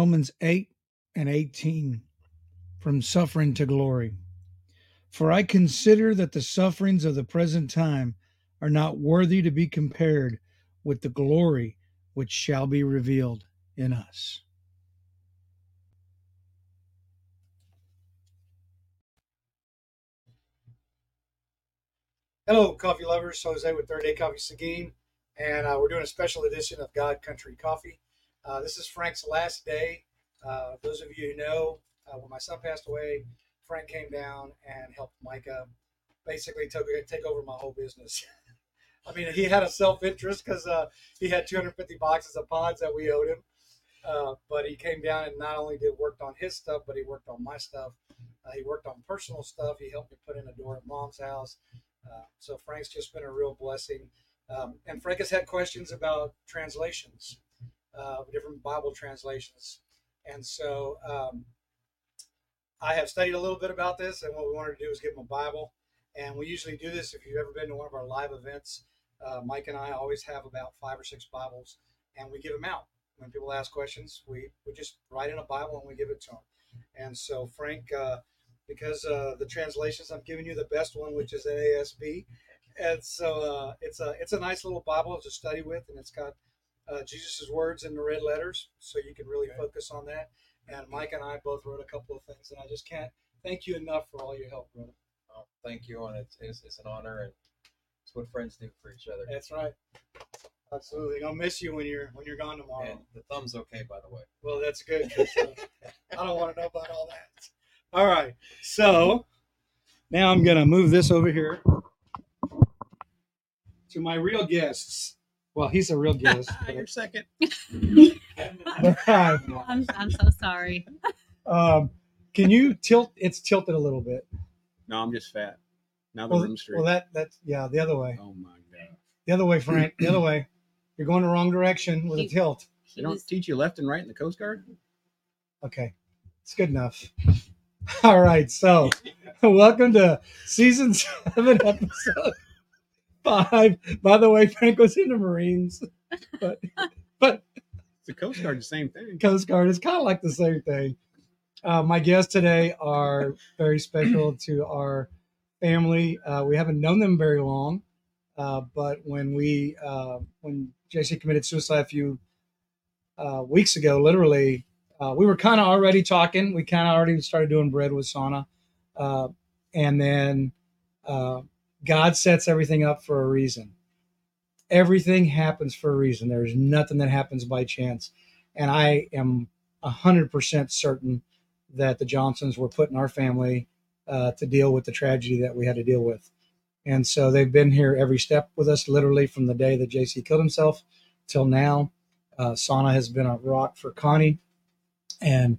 Romans 8 and 18 From suffering to glory. For I consider that the sufferings of the present time are not worthy to be compared with the glory which shall be revealed in us. Hello, coffee lovers. Jose with Third Day Coffee Seguin, and uh, we're doing a special edition of God Country Coffee. Uh, this is Frank's last day. Uh, those of you who know, uh, when my son passed away, Frank came down and helped Micah basically took, take over my whole business. I mean, he had a self interest because uh, he had 250 boxes of pods that we owed him. Uh, but he came down and not only did worked on his stuff, but he worked on my stuff. Uh, he worked on personal stuff. He helped me put in a door at mom's house. So Frank's just been a real blessing. Um, and Frank has had questions about translations, uh, different Bible translations. And so um, I have studied a little bit about this, and what we wanted to do is give them a Bible. And we usually do this if you've ever been to one of our live events. Uh, Mike and I always have about five or six Bibles, and we give them out. When people ask questions, we, we just write in a Bible and we give it to them. And so, Frank, uh, because uh, the translations, I'm giving you the best one, which is NASB. And so uh, it's a it's a nice little Bible to study with, and it's got uh, Jesus' words in the red letters, so you can really focus on that. And Mike and I both wrote a couple of things, and I just can't thank you enough for all your help, brother. Oh, thank you, and it's, it's, it's an honor, and it's what friends do for each other. That's right. Absolutely. I'll miss you when you're when you're gone tomorrow. And the thumb's okay, by the way. Well, that's good. uh, I don't want to know about all that. All right. So now I'm gonna move this over here to my real guests. Well, he's a real guest. You're second. I'm, I'm so sorry. um, can you tilt? It's tilted a little bit. No, I'm just fat. Now the Well, room's straight. well, that that's yeah, the other way. oh my god! The other way, Frank. The other way. You're going the wrong direction with a tilt. They don't was, teach you left and right in the Coast Guard. Okay, it's good enough. All right, so welcome to season seven, episode five. By the way, Frank was in the Marines, but but The Coast Guard, the same thing. Coast Guard is kind of like the same thing. Uh, my guests today are very special to our family. Uh, we haven't known them very long, uh, but when we uh, when JC committed suicide a few uh, weeks ago, literally, uh, we were kind of already talking. We kind of already started doing bread with Sonna, uh, and then uh, God sets everything up for a reason. Everything happens for a reason. There's nothing that happens by chance, and I am hundred percent certain that the Johnsons were put in our family uh, to deal with the tragedy that we had to deal with. And so they've been here every step with us, literally from the day that JC killed himself till now. Uh, Sonna has been a rock for Connie, and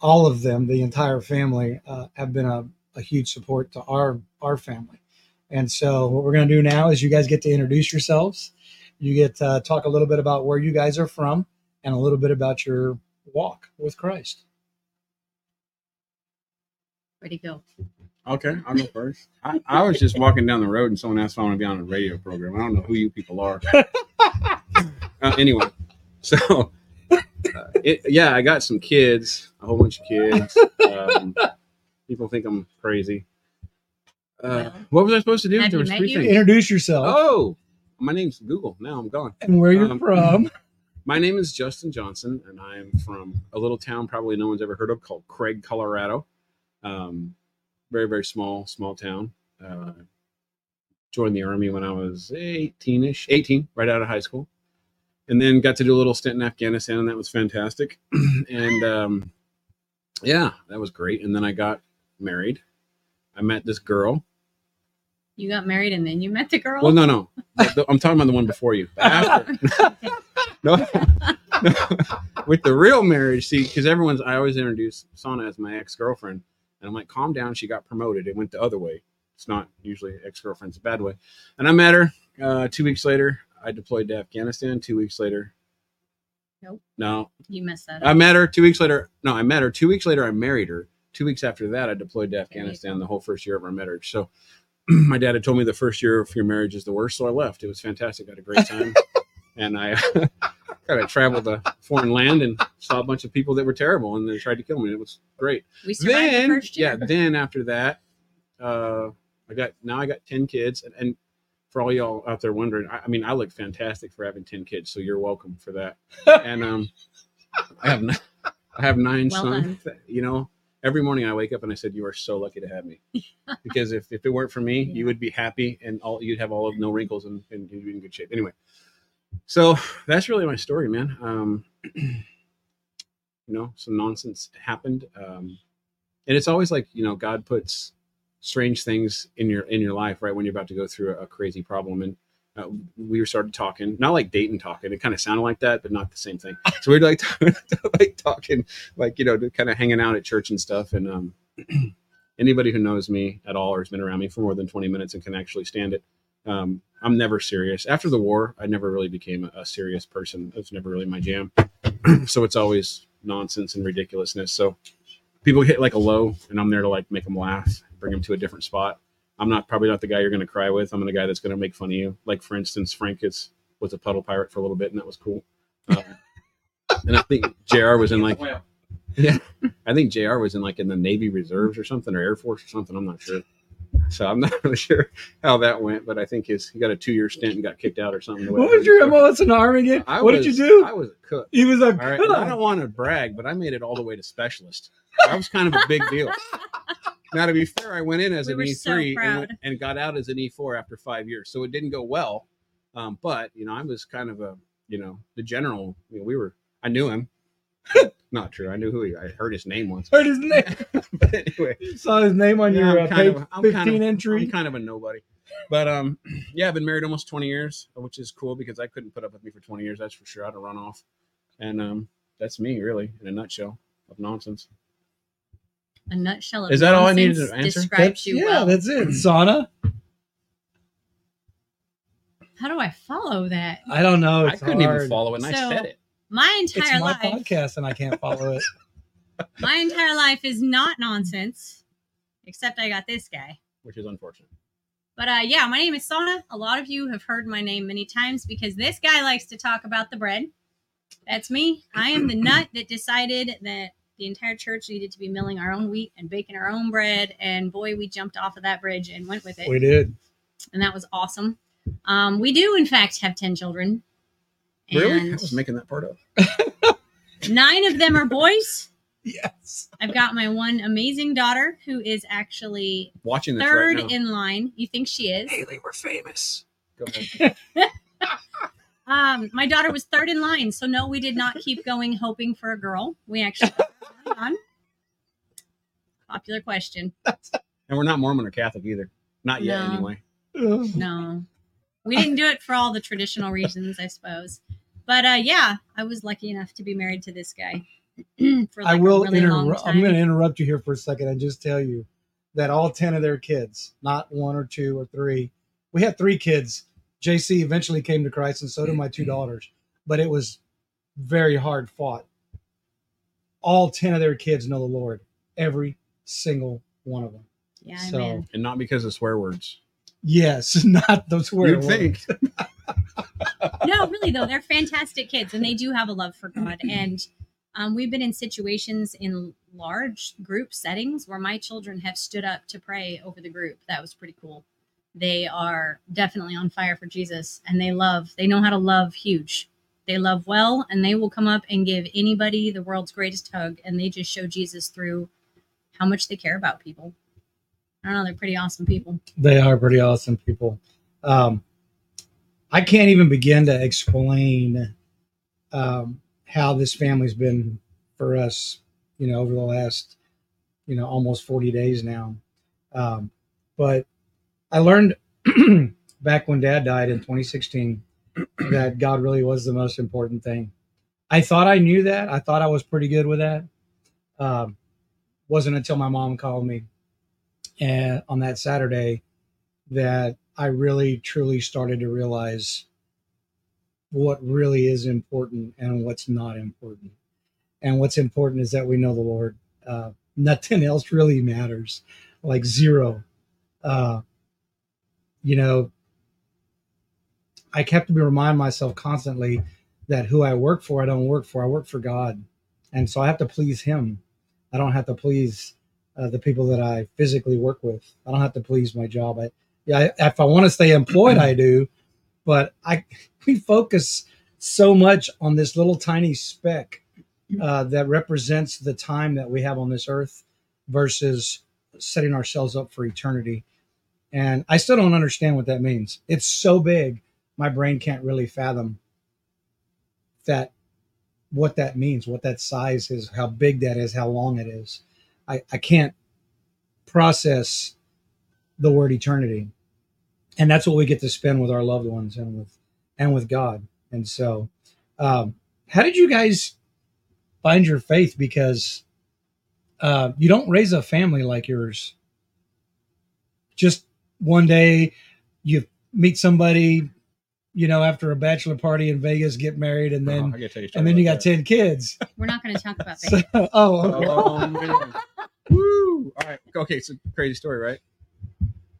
all of them, the entire family, uh, have been a, a huge support to our our family. And so what we're going to do now is you guys get to introduce yourselves. You get to talk a little bit about where you guys are from and a little bit about your walk with Christ. where'd he go? Okay, I'll go first. I, I was just walking down the road and someone asked if I want to be on a radio program. I don't know who you people are. uh, anyway, so uh, it, yeah, I got some kids, a whole bunch of kids. Um, people think I'm crazy. Uh, Well, what was I supposed to do? have There was three you? things. Introduce yourself Oh, my name's Google. Now I'm gone. and where you're um, from. My name is Justin Johnson, and I'm from a little town probably no one's ever heard of called Craig, Colorado. Um, very, very small, small town. Uh, joined the Army when I was 18 ish, 18, right out of high school. And then got to do a little stint in Afghanistan, and that was fantastic. and um, yeah, that was great. And then I got married. I met this girl. You got married and then you met the girl? Well, no, no. I'm talking about the one before you. After, no, no. with the real marriage, see, because everyone's, I always introduce Sonna as my ex girlfriend, and I'm like, calm down. She got promoted. It went the other way. It's not usually ex girlfriend's a bad way. And I met her uh, two weeks later. I deployed to Afghanistan. Two weeks later, Nope. no, you messed that up. I met her. Two weeks later, no, I met her. Two weeks later, I married her. Two weeks after that, I deployed to Afghanistan. The whole first year of our marriage. So. My dad had told me the first year of your marriage is the worst, so I left. It was fantastic. I had a great time, and I kind of traveled to foreign land and saw a bunch of people that were terrible and they tried to kill me. It was great. We survived Then, the first yeah, then after that, uh, I got now I got ten kids, and, and for all y'all out there wondering, I, I mean, I look fantastic for having ten kids, so you're welcome for that. and um, I have ni- I have nine Well sons. You know, every morning I wake up and I said, "You are so lucky to have me," because if, if it weren't for me, you would be happy and all you'd have all of no wrinkles and, and you'd be in good shape. Anyway, so that's really my story, man. Um, you know, some nonsense happened, um, and it's always like you know, God puts strange things in your in your life right when you're about to go through a, a crazy problem and. Uh, we started talking, not like dating talking. It kind of sounded like that, but not the same thing. So we're like, like talking, like you know, kind of hanging out at church and stuff. And um, anybody who knows me at all or has been around me for more than 20 minutes and can actually stand it, um, I'm never serious. After the war, I never really became a, a serious person. It was never really my jam. so it's always nonsense and ridiculousness. So people hit like a low, and I'm there to like make them laugh, bring them to a different spot. I'm not probably not the guy you're going to cry with. I'm the guy that's going to make fun of you. Like for instance, Frank is was a puddle pirate for a little bit, and that was cool. Um, and I think Jr. was in like yeah, I think Jr. was in like in the Navy Reserves or something, or Air Force or something. I'm not sure. So I'm not really sure how that went, but I think his he got a two year stint and got kicked out or something. the way I What was your his story. MO in the army again? I what was- did you do? I was a cook. he was a All right, and I don't want to brag, but I made it all the way to specialist. That was kind of a big deal. Now, to be fair, I went in as We an E3 so and, and got out as an E4 after five years. So it didn't go well. Um, but, you know, I was kind of a, you know, the general. You know, we were, I knew him. Not true. I knew who he, I heard his name once. Heard his name. but anyway, Saw his name on Yeah, your I'm uh, kind page of- I'm 15 kind of- entry. I'm kind of a nobody. But um, yeah, I've been married almost 20 years, which is cool because I couldn't put up with me for 20 years. That's for sure. I'd have run off. And um, that's me, really, in a nutshell of nonsense. A nutshell of Is that all I needed to answer? Describes That's- you yeah, well. that's it. Sonna. How do I follow that? I don't know. I couldn't hard. even follow it, and I So- said it. My It's entire my life, podcast, and I can't follow it. my entire life is not nonsense, except I got this guy. which is unfortunate. But uh, yeah, my name is Sonna. A lot of you have heard my name many times because this guy likes to talk about the bread. That's me. I am the nut that decided that the entire church needed to be milling our own wheat and baking our own bread. And boy, we jumped off of that bridge and went with it. we did. And that was awesome. Um, we do, in fact, have 10 children. Really? I was making that part up. nine of them are boys. Yes. I've got my one amazing daughter who is actually Watching this third right in line. You think she is? Haley, we're famous. Go ahead. Um, my daughter was third in line, so no, we did not keep going hoping for a girl. We actually on. Popular question. and we're not Mormon or Catholic either. Not yet, No. anyway. No, we didn't do it for all the traditional reasons, I suppose. But uh, yeah, I was lucky enough to be married to this guy for like I will really interrupt. I'm going to interrupt you here for a second and just tell you that all 10 of their kids, not one or two or three, we had three kids. JC eventually came to Christ, and so did my two daughters, but it was very hard fought. All 10 of their kids know the Lord, every single one of them. yeah, so- man. And not because of swear words. Yes, not those swear You'd words. think. no, really though, they're fantastic kids, and they do have a love for God. And um, we've been in situations in large group settings where my children have stood up to pray over the group. That was pretty cool. They are definitely on fire for Jesus, and they love. They know how to love huge. They love well, and they will come up and give anybody the world's greatest hug, and they just show Jesus through how much they care about people. I don't know, they're pretty awesome people. They are pretty awesome people. Um, I can't even begin to explain um, how this family's been for us, you know, over the last, you know, almost 40 days now. Um, but I learned back when dad died in 2016 that God really was the most important thing. I thought I knew that. I thought I was pretty good with that. Um, wasn't until my mom called me and on that Saturday that I really truly started to realize what really is important and what's not important. And what's important is that we know the Lord. Uh, nothing else really matters, like zero. Uh, you know, I kept to remind myself constantly that who I work for, I don't work for. I work for God, and so I have to please Him. I don't have to please uh, the people that I physically work with. I don't have to please my job. I, yeah, I, if I want to stay employed, I do, but I we focus so much on this little tiny speck uh, that represents the time that we have on this earth versus setting ourselves up for eternity. And I still don't understand what that means. It's so big, my brain can't really fathom that what that means, what that size is, how big that is, how long it is. I, I can't process the word eternity. And that's what we get to spend with our loved ones and with and with God. And so um, how did you guys find your faith? Because uh, you don't raise a family like yours. Just one day you meet somebody, you know, after a bachelor party in Vegas, get married, and then Oh, I gotta tell you and then you about got ten kids. We're not going to talk about So, oh, okay. Oh, man. Woo! All right. Okay, so crazy story, right?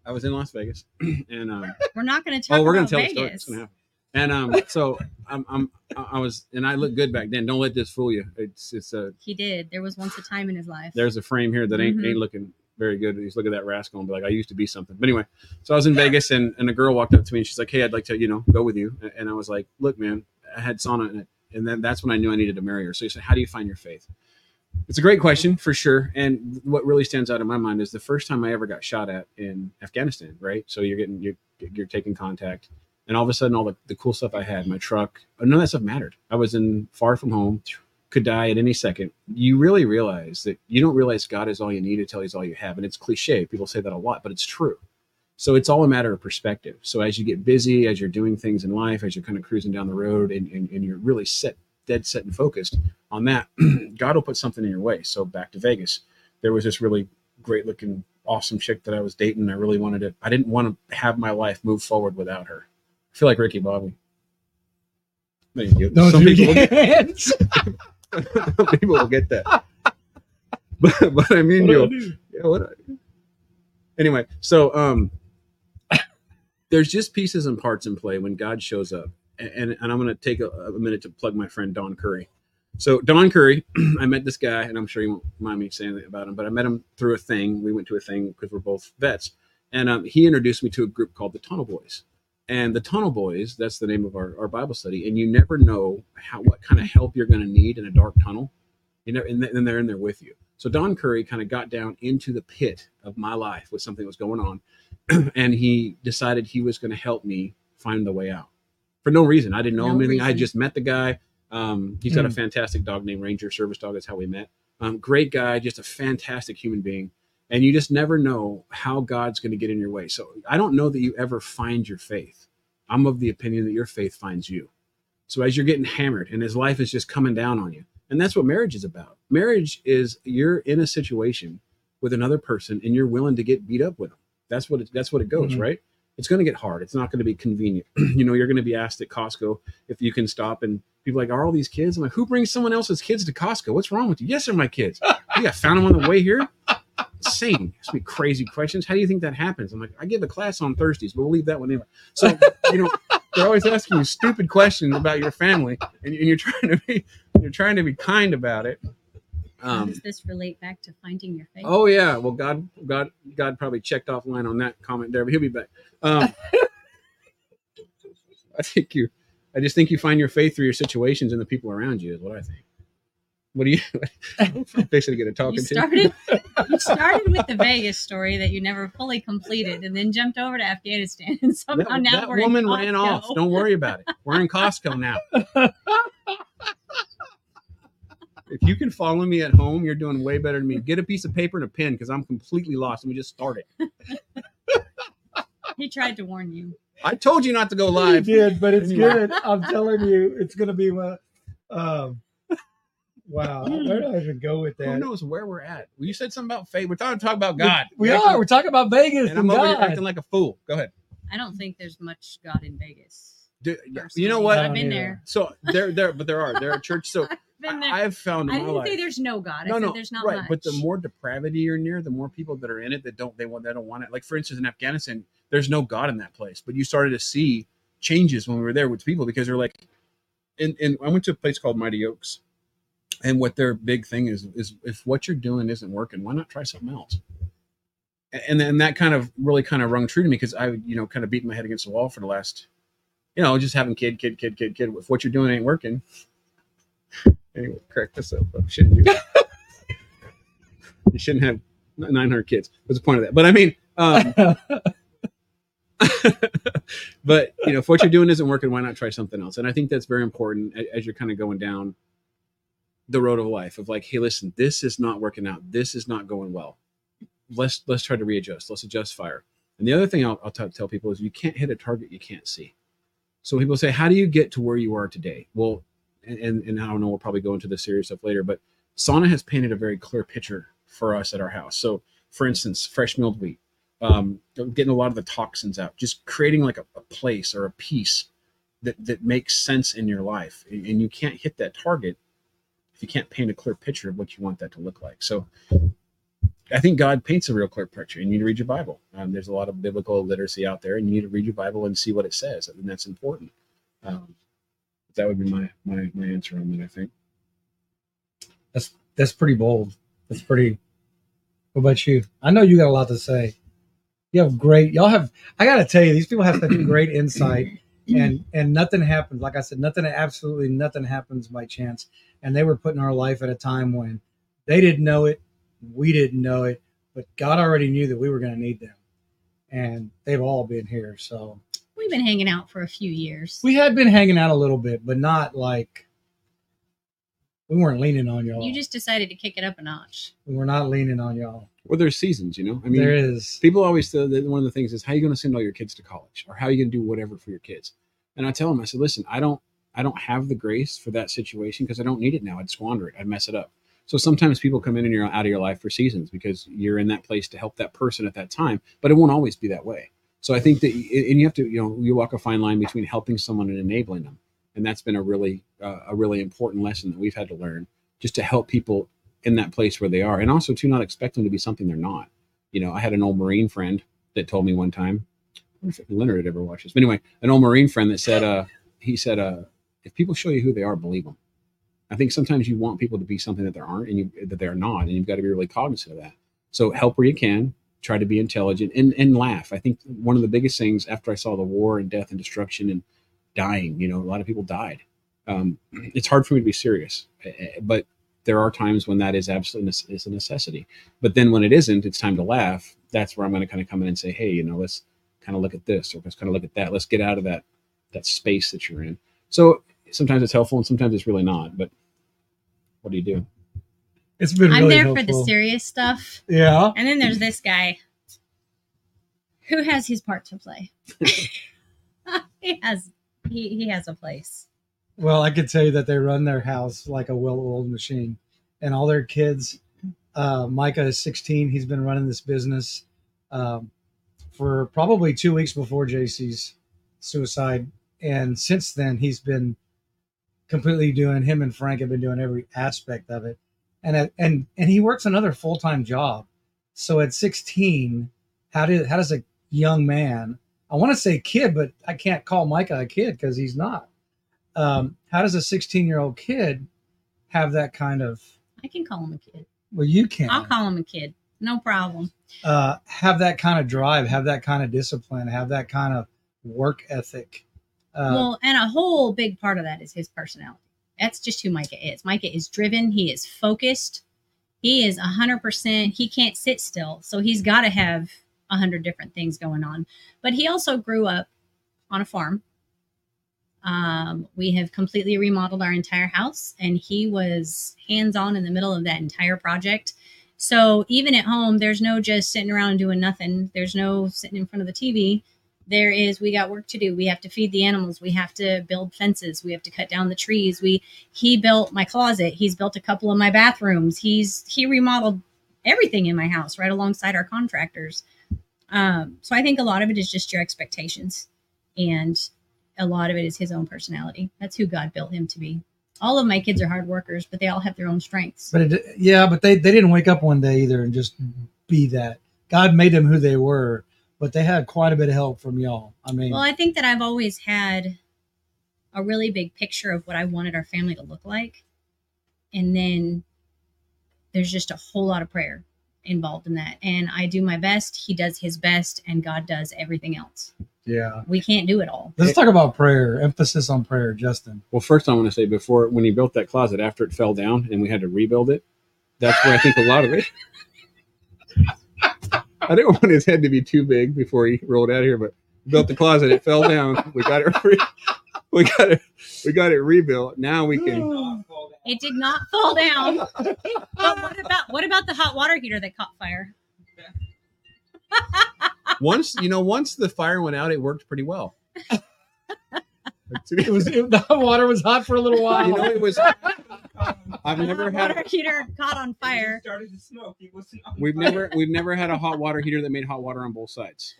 I was in Las Vegas, and um, We're not going to talk oh, we're gonna about tell the story. It's gonna happen. And um, so I'm, I'm, I was, and I looked good back then. Don't let this fool you. It's, it's a. He did. There was once a time in his life. There's a frame here that ain't Mhm. ain't looking very good. He's look at that rascal and be like, I used to be something. But anyway, so I was in Vegas, and and a girl walked up to me, and she's like, Hey, I'd like to, you know, go with you. And I was like, Look, man, I had Sonna in it, and then that's when I knew I needed to marry her. So he said, How do you find your faith? It's a great question for sure. And what really stands out in my mind is the first time I ever got shot at in Afghanistan, right? So you're getting you're, you're taking contact, and all of a sudden, all the, the cool stuff I had, my truck, none of that stuff mattered. I was in far from home, could die at any second. You really realize that you don't realize God is all you need until He's all you have, and it's cliche. People say that a lot, but it's true. So it's all a matter of perspective. So as you get busy, as you're doing things in life, as you're kind of cruising down the road, and, and, and you're really set, dead set, and focused on that, God will put something in your way. So back to Vegas, there was this really great looking, awesome chick that I was dating. I really wanted to. I didn't want to have my life move forward without her. I feel like Ricky Bobby. Maybe you- Those Some people, will get, hands. some people will get that. But, but I mean, you. Yeah, what? Anyway, so um, there's just pieces and parts in play when God shows up, and and I'm going to take a, a minute to plug my friend Don Curry. So Don Curry, I met this guy, and I'm sure you won't mind me saying about him, but I met him through a thing. We went to a thing because we're both vets, and um, he introduced me to a group called the Tunnel Boys. And the Tunnel Boys, that's the name of our, our Bible study. And you never know how what kind of help you're going to need in a dark tunnel. You know, and then they're in there with you. So Don Curry kind of got down into the pit of my life with something that was going on, and he decided he was going to help me find the way out for no reason. I didn't know No him anything. I just met the guy. Um, he's got a Hmm. fantastic dog named Ranger Service Dog. That's how we met. Um, great guy, just a fantastic human being. And you just never know how God's going to get in your way. So I don't know that you ever find your faith. I'm of the opinion that your faith finds you. So as you're getting hammered and as life is just coming down on you, and that's what marriage is about. Marriage is you're in a situation with another person and you're willing to get beat up with them. That's what it, that's what it goes, Mhm. right? It's going to get hard. It's not going to be convenient. you know, you're going to be asked at Costco if you can stop and people like, are all these kids? I'm like, who brings someone else's kids to Costco? What's wrong with you? Yes, they're my kids. Yeah, found them on the way here. Insane. Ask me crazy questions. How do you think that happens? I'm like, I give a class on Thursdays, but we'll leave that one in. So, you know, they're always asking you stupid questions about your family, and, and you're trying to be you're trying to be kind about it. How Um, does this relate back to finding your faith? oh yeah, well God God God probably checked offline on that comment there, but he'll be back. Um, I think you, I just think you find your faith through your situations and the people around you is what I think. What do you? I'm fixing to get a talking you to. started you started with the Vegas story that you never fully completed and then jumped over to Afghanistan and somehow That, now that we're woman in ran off. Don't worry about it. We're in Costco now. if you can follow me at home, you're doing way better than me. Get a piece of paper and a pen because I'm completely lost. Let me just start it. He tried to warn you. I told you not to go You live. did, but it's Anyway. good. I'm telling you, it's going to be what. Um, wow, where do I even go with that? Who that? knows where we're at? Well, you said something about faith. We're talking, talking about God. We You're acting- We're talking about Vegas and and, I'm over here God. acting like a fool. Go ahead. I don't think there's much God in Vegas. Do- you know what? I've been there. So there, there, but there are there are churches. So I, I've found in I my didn't life. say there's no God. I no, said no, there's not right. much. But the more depravity you're near, the more people that are in it that don't they want they don't want it. Like for instance, in Afghanistan, there's no God in that place, but you started to see changes when we were there with people because they're like, and and I went to a place called Mighty Oaks, and what their big thing is is if what you're doing isn't working, why not try something else? And then that kind of really kind of rung true to me because I you know kind of beating my head against the wall for the last, you know, just having kid, kid, kid, kid, kid. If what you're doing ain't working, anyway, correct this up. Shouldn't do that. you shouldn't have 900 kids. What's the point of that? But I mean, um, but you know, if what you're doing isn't working, why not try something else? And I think that's very important as you're kind of going down the road of life of like, hey, listen, this is not working out. This is not going well. Let's let's try to readjust. Let's adjust fire. And the other thing I'll, I'll t- tell people is you can't hit a target you can't see. So people say, how do you get to where you are today? Well, and and, I don't know, we'll probably go into the serious stuff later, but Sonna has painted a very clear picture for us at our house. So, for instance, fresh milled wheat, um, getting a lot of the toxins out, just creating like a, a place or a piece that that makes sense in your life. And, you can't hit that target you can't paint a clear picture of what you want that to look like. So, I think God paints a real clear picture. You need to read your Bible. Um, there's a lot of biblical literacy out there, and you need to read your Bible and see what it says, and that's important. Um, that would be my my my answer on that. I think. That's that's pretty bold. That's pretty. What about you? I know you got a lot to say. You have great. Y'all have. I got to tell you, these people have such great insight, Mm. and and nothing happens. Like I said, nothing. Absolutely nothing happens by chance. And they were putting our life at a time when they didn't know it, we didn't know it, but God already knew that we were going to need them, and they've all been here. So We've been hanging out for a few years. we had been hanging out a little bit, but not like we weren't leaning on y'all. You just decided to kick it up a notch. we were not leaning on y'all. Well, there's seasons, you know. I mean, there is. people always say that one of the things is how are you going to send all your kids to college? Or how are you going to do whatever for your kids? And i tell them i said listen i don't i don't have the grace for that situation because i don't need it now. I'd squander it. I'd mess it up. So sometimes people come in and you're out of your life for seasons because you're in that place to help that person at that time but it won't always be that way. So i think that and you have to you know you walk a fine line between helping someone and enabling them and that's been a really uh, a really important lesson that we've had to learn just to help people in that place where they are and also to not expect them to be something they're not you know, I had an old Marine friend that told me one time, I wonder if Leonard had ever watched this. But anyway, an old Marine friend that said, uh, he said, uh, if people show you who they are, believe them. I think sometimes you want people to be something that they aren't and you that they're not, and you've got to be really cognizant of that. So help where you can, try to be intelligent and, and laugh. I think one of the biggest things after I saw the war and death and destruction and dying, you know, a lot of people died. Um, it's hard for me to be serious, eh, eh, but there are times when that is absolutely nece- is a necessity. But then when it isn't, it's time to laugh. That's where I'm going to kind of come in and say, hey, you know, let's kind of look at this or let's kind of look at that. Let's get out of that that space that you're in. So sometimes it's helpful and sometimes it's really not. But what do you do? It's been. I'm really there for the serious stuff. Yeah. And then there's this guy who has his part to play. he has he, he has a place. Well, I could tell you that they run their house like a well-oiled machine, and all their kids. Uh, Micah is 16. He's been running this business um, for probably two weeks before JC's suicide, and since then he's been completely doing. Him and Frank have been doing every aspect of it, and at- and and he works another full-time job. So at 16, how did how does a young man? I want to say kid, but I can't call Micah a kid because he's not um, how does a 16 year old kid have that kind of I can call him a kid. well you can I'll call him a kid. No problem. uh, have that kind of drive have that kind of discipline have that kind of work ethic uh, well, and a whole big part of that is his personality. That's just who Micah is. Micah is driven. He is focused. He is hundred percent. He can't sit still, so he's got to have a hundred different things going on. But he also grew up on a farm. Um, we have completely remodeled our entire house, and he was hands on in the middle of that entire project. So even at home, there's no just sitting around and doing nothing. There's no sitting in front of the TV there is we got work to do. We have to feed the animals. We have to build fences. We have to cut down the trees. We he built my closet. He's built a couple of my bathrooms. He's he remodeled everything in my house right alongside our contractors. Um, so i think a lot of it is just your expectations. And a lot of it is his own personality that's who god built him to be all of my kids are hard workers but they all have their own strengths but it, yeah but they, they didn't wake up one day either and just be that god made them who they were but they had quite a bit of help from y'all i mean Well, I think that I've always had a really big picture of what I wanted our family to look like. And then there's just a whole lot of prayer involved in that. And I do my best, he does his best, and God does everything else. Yeah. We can't do it all. Let's talk about prayer. Emphasis on prayer, Justin. Well, first I want to say before when he built that closet after it fell down and we had to rebuild it, that's where I think a lot of it. I didn't want his head to be too big before he rolled out of here, but built the closet. It fell down. We got it. Re- we got it. We got it rebuilt. Now we can. It did not fall down. but what about what about the hot water heater that caught fire? Once you know, once the fire went out, it worked pretty well. It was it, the water was hot for a little while. You know, it was. I've The never hot had. water heater caught on fire. started to smoke. He wasn't on We've fire. never. We've never had a hot water heater that made hot water on both sides,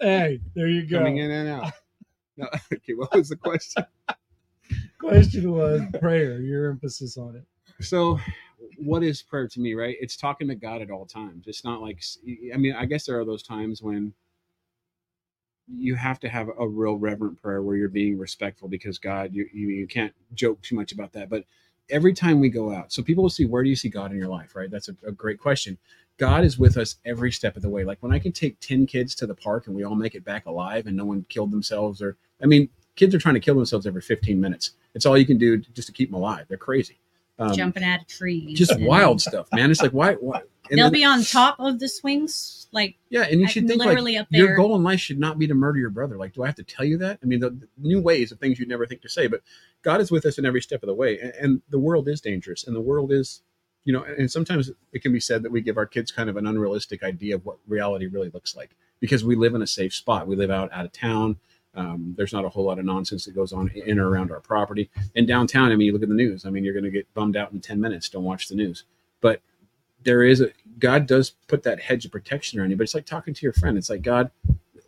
hey, there you go. coming in and out. No, okay. What was the question? Question was prayer. Your emphasis on it. so what is prayer to me right? It's talking to god at all times. It's not like i mean i guess there are those times when you have to have a real reverent prayer where you're being respectful because god you, you, you can't joke too much about that. But every time we go out so people will see where do you see god in your life right? That's a, a great question. God is with us every step of the way. Like when i can take 10 kids to the park and we all make it back alive and no one killed themselves or i mean kids are trying to kill themselves every 15 minutes. It's all you can do just to keep them alive. They're crazy um, jumping out of trees. just and wild stuff, man. It's like why? why? They'll then- be on top of the swings, like yeah, and you should think literally like up your goal in life should not be to murder your brother. Like, do I have to tell you that? I mean, the, the new ways of things you'd never think to say, but God is with us in every step of the way, and, and the world is dangerous, and the world is, you know, and sometimes it can be said that we give our kids kind of an unrealistic idea of what reality really looks like because we live in a safe spot. We live out out of town. Um, there's not a whole lot of nonsense that goes on in or around our property. And downtown, I mean, you look at the news. I mean, you're going to get bummed out in 10 minutes. Don't watch the news. But there is a God does put that hedge of protection around you. But it's like talking to your friend. It's like God,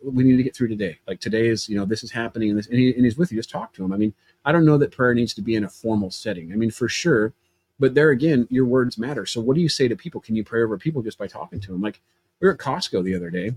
we need to get through today. Like today is, you know, this is happening, and this, and, he, and he's with you. Just talk to him. I mean, I don't know that prayer needs to be in a formal setting. I mean, for sure. But there again, your words matter. So what do you say to people? Can you pray over people just by talking to them? Like we were at Costco the other day,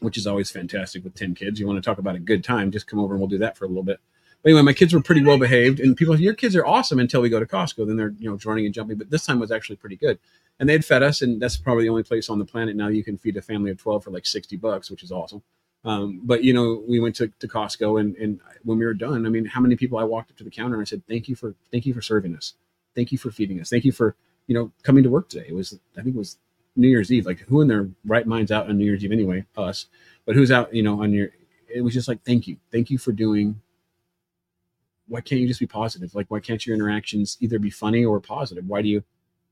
which is always fantastic with 10 kids. You want to talk about a good time, just come over and we'll do that for a little bit. But anyway, my kids were pretty well behaved, and people, your kids are awesome until we go to Costco. Then they're you know running and jumping. But this time was actually pretty good, and they'd fed us, and that's probably the only place on the planet now you can feed a family of twelve for like sixty bucks, which is awesome. Um, but you know, we went to, to Costco, and and when we were done, I mean, how many people I walked up to the counter and I said, "Thank you for thank you for serving us, thank you for feeding us, thank you for you know coming to work today." It was I think it was New Year's Eve. Like who in their right minds out on New Year's Eve anyway? Us, but who's out? You know, on your it was just like thank you, thank you for doing why can't you just be positive? Like, why can't your interactions either be funny or positive? Why do you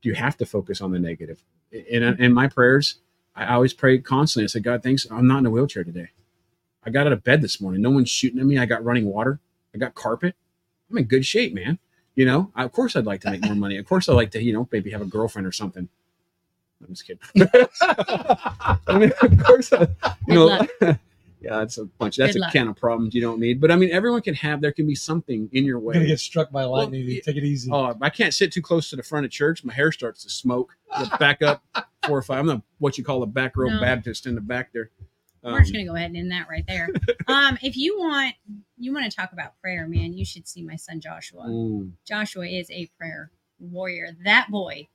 do you have to focus on the negative? In in uh, my prayers, I always pray constantly. I say, God, thanks. I'm not in a wheelchair today. I got out of bed this morning. No one's shooting at me. I got running water. I got carpet. I'm in good shape, man. You know, I, of course I'd like to make more money. Of course I'd like to, you know, maybe have a girlfriend or something. I'm just kidding. I mean, of course, I, you know, yeah, that's a bunch. That's Good a luck. can of problems you don't need. But I mean, everyone can have. There can be something in your We're gonna get struck by lightning. yeah. Take it easy. Oh, I can't sit too close to the front of church. My hair starts to smoke. I back up four or five. I'm the what you call a back row No. Baptist in the back there. Um, We're just gonna go ahead and end that right there. um, if you want, you want to talk about prayer, man, you should see my son Joshua. mm, Joshua is a prayer warrior. That boy,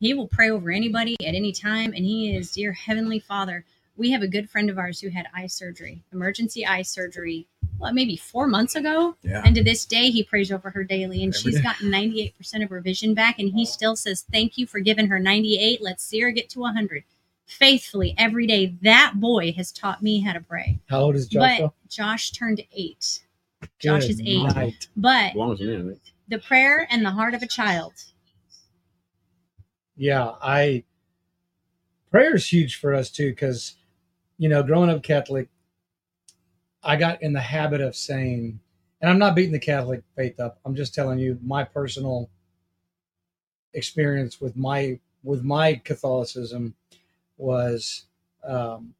he will pray over anybody at any time, and he is dear heavenly Father. We have a good friend of ours who had eye surgery, emergency eye surgery, well, maybe four months ago. yeah. And to this day, he prays over her daily, and Every she's day. gotten 98% of her vision back. And he still says, Thank you for giving her 98. Let's see her get to 100. Faithfully every day. That boy has taught me how to pray. How old is Joshua? But Josh turned eight. Josh is eight. night. But As long as man, right? the prayer and the heart of a child. Yeah, I prayer is huge for us too because you know, growing up Catholic, I got in the habit of saying, and I'm not beating the Catholic faith up. I'm just telling you my personal experience with my with my Catholicism was, um,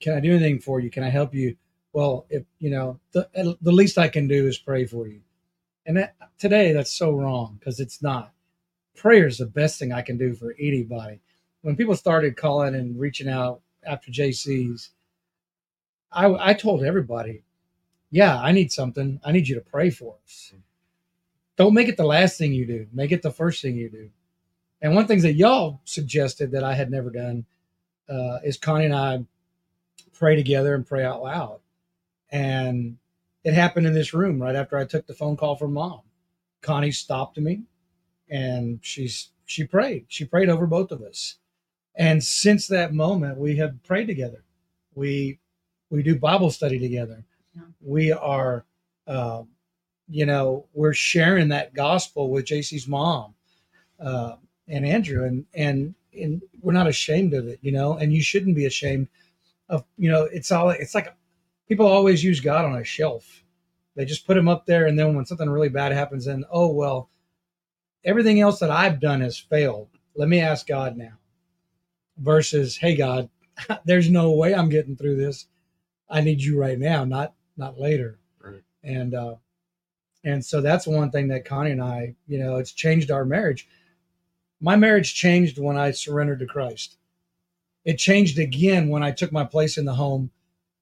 can I do anything for you? Can I help you? Well, if you know, the the least I can do is pray for you. And that, today, that's so wrong because it's not prayer is the best thing I can do for anybody. When people started calling and reaching out after JC's, I, I told everybody, yeah, I need something. I need you to pray for us. Don't make it the last thing you do. Make it the first thing you do. And one thing that y'all suggested that I had never done uh, is Connie and I pray together and pray out loud. And it happened in this room right after I took the phone call from mom. Connie stopped me and she's she prayed. She prayed over both of us. And since that moment, we have prayed together. We we do Bible study together. Yeah. We are, uh, you know, we're sharing that gospel with JC's mom uh, and Andrew, and and and we're not ashamed of it, you know. And you shouldn't be ashamed of, you know. It's all. It's like people always use God on a shelf. They just put him up there, and then when something really bad happens, then oh well, everything else that I've done has failed. Let me ask God now. Versus, hey God, there's no way I'm getting through this. I need you right now, not not later. Right. And uh and so that's one thing that Connie and I, you know, it's changed our marriage. My marriage changed when I surrendered to Christ. It changed again when I took my place in the home.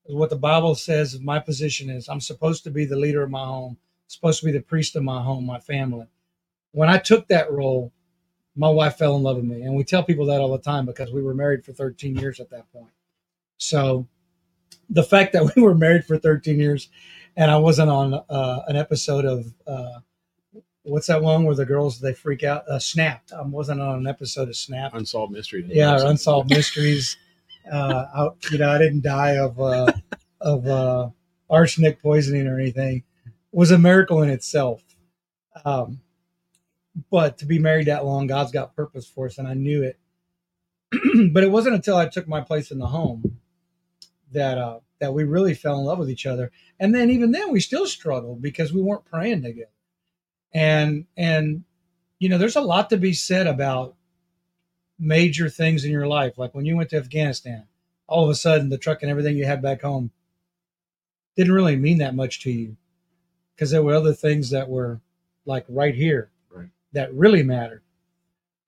What the Bible says my position is I'm supposed to be the leader of my home, supposed to be the priest of my home, my family. When I took that role, my wife fell in love with me. And we tell people that all the time because we were married for 13 years at that point. So the fact that we were married for 13 years and I wasn't on uh, an episode of uh, what's that one where the girls they freak out? Uh, Snapped. I wasn't on an episode of Snapped. Unsolved mystery. Yeah, or unsolved mysteries. Uh, I, you know, I didn't die of uh, of uh, arsenic poisoning or anything. It was a miracle in itself. Um, but to be married that long, God's got purpose for us, and I knew it. but it wasn't until I took my place in the home that uh, that we really fell in love with each other. And then even then, we still struggled because we weren't praying together. And and you know, there's a lot to be said about major things in your life, like when you went to Afghanistan. All of a sudden, the truck and everything you had back home didn't really mean that much to you because there were other things that were like right here. That really mattered.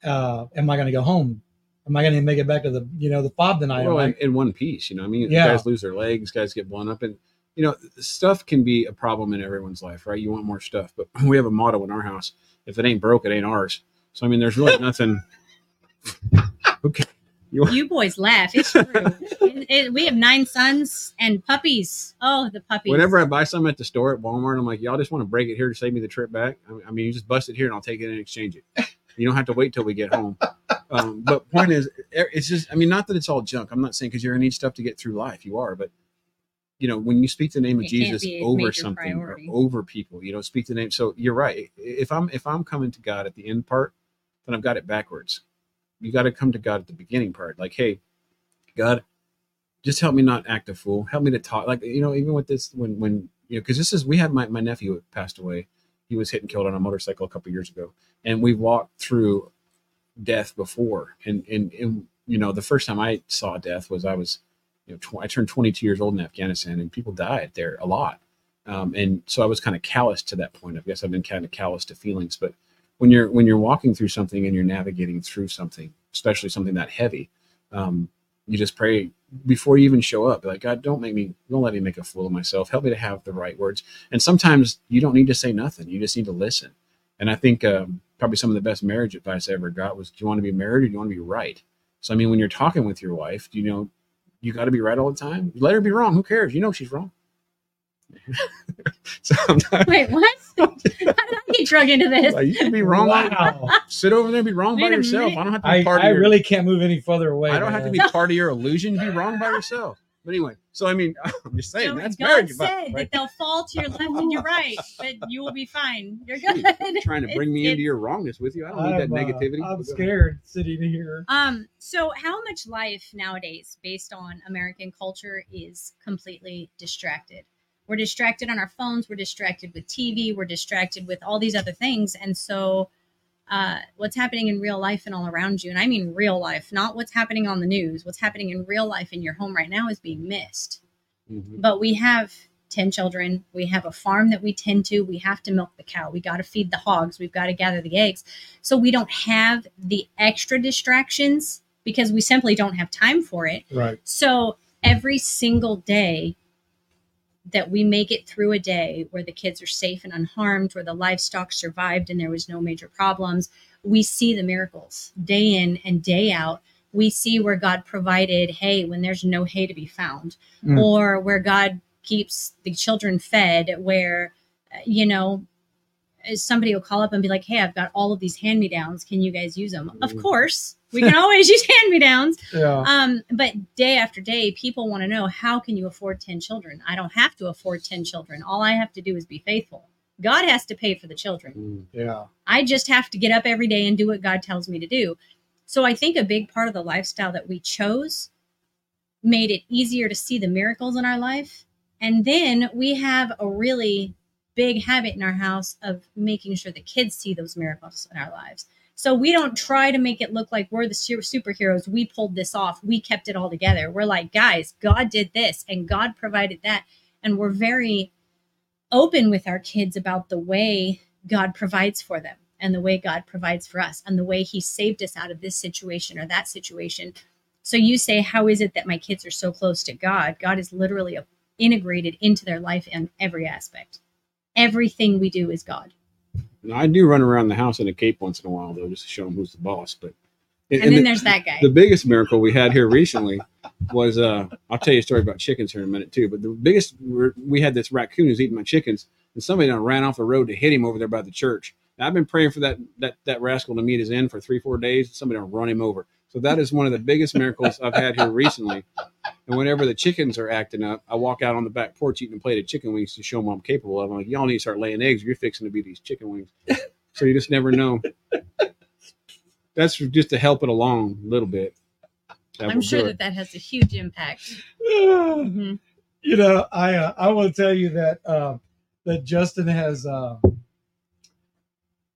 Uh, am I going to go home? Am I going to make it back to the you know the fob tonight? well, in one piece, you know, I mean, Yeah. guys lose their legs, guys get blown up, and you know, stuff can be a problem in everyone's life, right? You want more stuff, but we have a motto in our house: if it ain't broke, it ain't ours. So I mean, there's really nothing. okay, You boys laugh. It's true. It- it- we have nine sons and puppies. Oh, the puppies. whenever I buy something at the store at Walmart, I'm like, y'all just want to break it here to save me the trip back. I mean, you just bust it here and I'll take it and exchange it. You don't have to wait till we get home. Um, but point is, it's just, I mean, not that it's all junk. I'm not saying because you're gonna need stuff to get through life. You are, but you know, when you speak the name of It Jesus over something priority. or over people, you know, speak the name. So you're right. If I'm if I'm coming to God at the end part, then I've got it backwards. You got to come to God at the beginning part. Like, hey, God, just help me not act a fool. Help me to talk. Like, you know, even with this, when when you know, because this is we had my my nephew passed away. He was hit and killed on a motorcycle a couple years ago, and we walked through death before. And and and you know, the first time I saw death was I was, you know, tw- I turned 22 years old in Afghanistan, and people died there a lot. Um, and so I was kind of callous to that point. I guess I've been kind of callous to feelings, but when you're when you're walking through something and you're navigating through something, especially something that heavy, um, you just pray before you even show up. Like God, don't make me, don't let me make a fool of myself. Help me to have the right words. And sometimes you don't need to say nothing. You just need to listen. And I think um, probably some of the best marriage advice I ever got was, do you want to be married or do you want to be right? So I mean, when you're talking with your wife, do you know you got to be right all the time? Let her be wrong. Who cares? You know she's wrong. so Wait, what? How did I get drug into this? like, you can be wrong. all- Wow. Sit over there and be wrong by Wait a yourself. minute. I don't have to be I, part I of your, really can't move any further away. I don't have to man. be part of your illusion. Be wrong by yourself. But anyway, so I mean, I'm just saying So that's God marriage said advice, right? that they'll fall to your left and your right, but you will be fine. You're Shoot, good. trying to bring me It's- into your wrongness with you. I don't need that I'm, uh, negativity. I'm But scared sitting here. Um, so how much life nowadays, based on American culture, is completely distracted? We're distracted on our phones, we're distracted with TV, we're distracted with all these other things. And so uh, what's happening in real life and all around you, and I mean real life, not what's happening on the news, what's happening in real life in your home right now is being missed. Mhm. But we have 10 children. We have a farm that we tend to. We have to milk the cow. We got to feed the hogs. We've got to gather the eggs. So we don't have the extra distractions because we simply don't have time for it. Right. So every single day, that we make it through a day where the kids are safe and unharmed, where the livestock survived and there was no major problems, we see the miracles day in and day out. We see where God provided hay when there's no hay to be found, Mm. or where God keeps the children fed, where, you know, somebody will call up and be like, Hey, I've got all of these hand me downs. Can you guys use them? Of Mhm. course, we can always use hand me downs. Yeah. Um, but day after day, people want to know how can you afford 10 children? I don't have to afford 10 children. All I have to do is be faithful. God has to pay for the children. Mm. Yeah. I just have to get up every day and do what God tells me to do. So I think a big part of the lifestyle that we chose made it easier to see the miracles in our life. And then we have a really big habit in our house of making sure the kids see those miracles in our lives. So we don't try to make it look like we're the su- superheroes. We pulled this off. We kept it all together. We're like, guys, God did this and God provided that. And we're very open with our kids about the way God provides for them and the way God provides for us and the way He saved us out of this situation or that situation. So you say, How is it that my kids are so close to God? God is literally integrated into their life in every aspect. Everything we do is God. I do run around the house in a cape once in a while, though, just to show them who's the boss. But And, and then the- there's that guy. the biggest miracle we had here recently was uh i'll tell you a story about chickens here in a minute too but the biggest we had this raccoon who's eating my chickens and somebody ran off the road to hit him over there by the church now, i've been praying for that that that rascal to meet his end for three four days somebody run him over so that is one of the biggest miracles i've had here recently. And whenever the chickens are acting up i walk out on the back porch eating a plate of chicken wings to show them i'm capable of i'm like y'all need to start laying eggs. You're fixing to be these chicken wings. So you just never know. That's just to help it along a little bit. That I'm sure that that has a huge impact. Mhm. you know, I uh, I will tell you that uh, that Justin has, uh,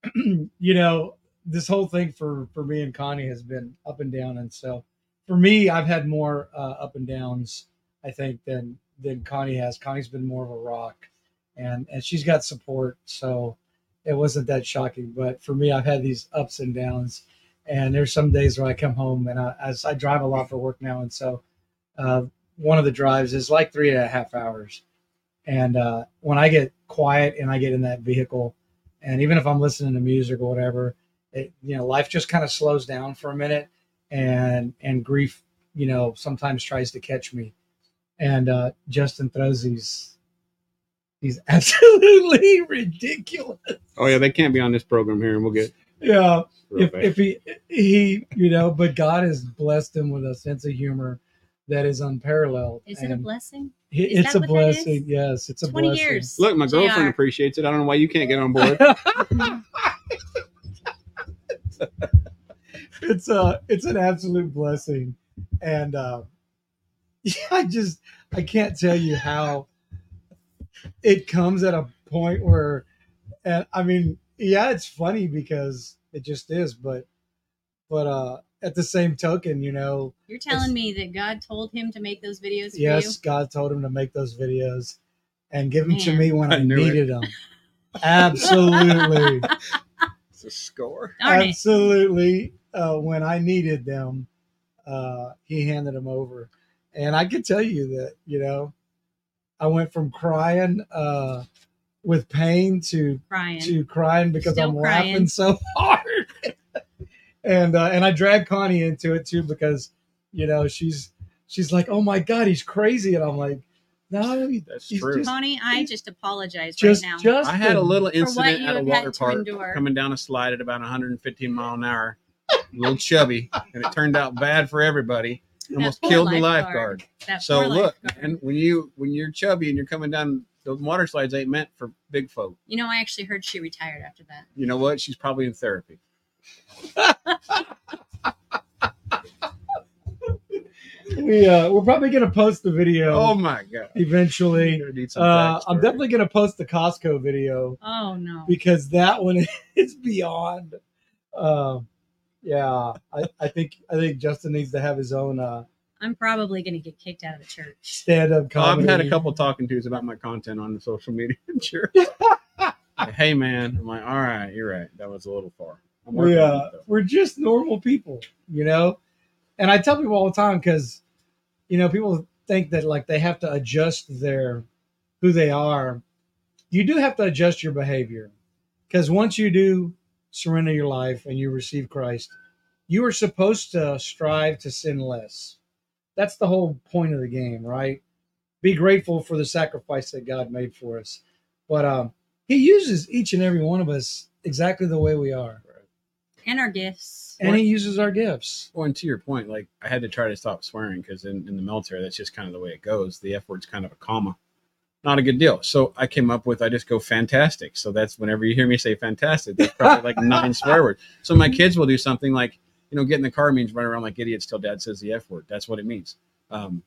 you know, this whole thing for for me and Connie has been up and down, and so for me, I've had more uh, up and downs, I think, than than Connie has. Connie's been more of a rock, and and she's got support, so it wasn't that shocking. But for me, I've had these ups and downs, and there's some days where I come home and I, as I drive a lot for work now, and so. Uh, one of the drives is like three and a half hours. And uh, when I get quiet and I get in that vehicle, and even if I'm listening to music or whatever, it, you know, life just kind of slows down for a minute, and and grief, you know, sometimes tries to catch me. And uh, Justin throws these these absolutely ridiculous. Oh yeah, they can't be on this program here, and we'll get Yeah, if, if he he you know, but God has blessed him with a sense of humor that is unparalleled. Is it a blessing? he- is It's a what that is? blessing. Yes, it's a 20 blessing. years. Look, my girlfriend JR. appreciates it. I don't know why you can't get on board. it's a it's an absolute blessing. And uh yeah, i just i can't tell you how it comes at a point where and i mean yeah it's funny because it just is but but uh at the same token you know You're telling me that God told him to make those videos for yes god told him to make those videos and give them to me when i, I knew it. needed them absolutely you? it's a score. Darn it. absolutely uh, when I needed them, uh, he handed them over, and I can tell you that you know, I went from crying uh, with pain to Crying. to crying because Still I'm crying. laughing so hard, and uh, and I dragged Connie into it too because you know she's she's like, oh my god, he's crazy, and I'm like, no, That's true. just Connie, I just apologize just right now. just I had a little incident at a water park endure. coming down a slide at about 115 mile an hour, a little chubby, and it turned out bad for everybody. Almost poor killed the lifeguard. lifeguard. That So look, lifeguard. and when you when you're chubby and you're coming down, the water slides ain't meant for big folk. you know, I actually heard she retired after that. You know what? She's probably in therapy. we uh, we're probably gonna post the video Oh my god! eventually. You're gonna need some Uh, I'm definitely gonna post the Costco video Oh no. because that one is beyond. Uh, yeah, I, I think I think Justin needs to have his own uh, I'm probably going to get kicked out of the church. stand-up Oh, I've had a couple talking tos about my content on the social media. sure. Like, hey man, I'm like, all right, you're right. That was a little far. We uh, we're just normal people, you know. And I tell people all the time because, you know, people think that like they have to adjust their who they are, you do have to adjust your behavior. Because once you do surrender your life and you receive Christ, you are supposed to strive to sin less. That's the whole point of the game, right? Be grateful for the sacrifice that God made for us. But um, He uses each and every one of us exactly the way we are, And our gifts. and He uses our gifts. Well, and to your point, like I had to try to stop swearing because in, in the military, that's just kind of the way it goes. The F word's kind of a comma, not a good deal. So I came up with I just go fantastic. So that's whenever you hear me say fantastic, that's probably like nine swear words. So my kids will do something like, you know, get in the car means run around like idiots till dad says the F word. That's what it means. Um,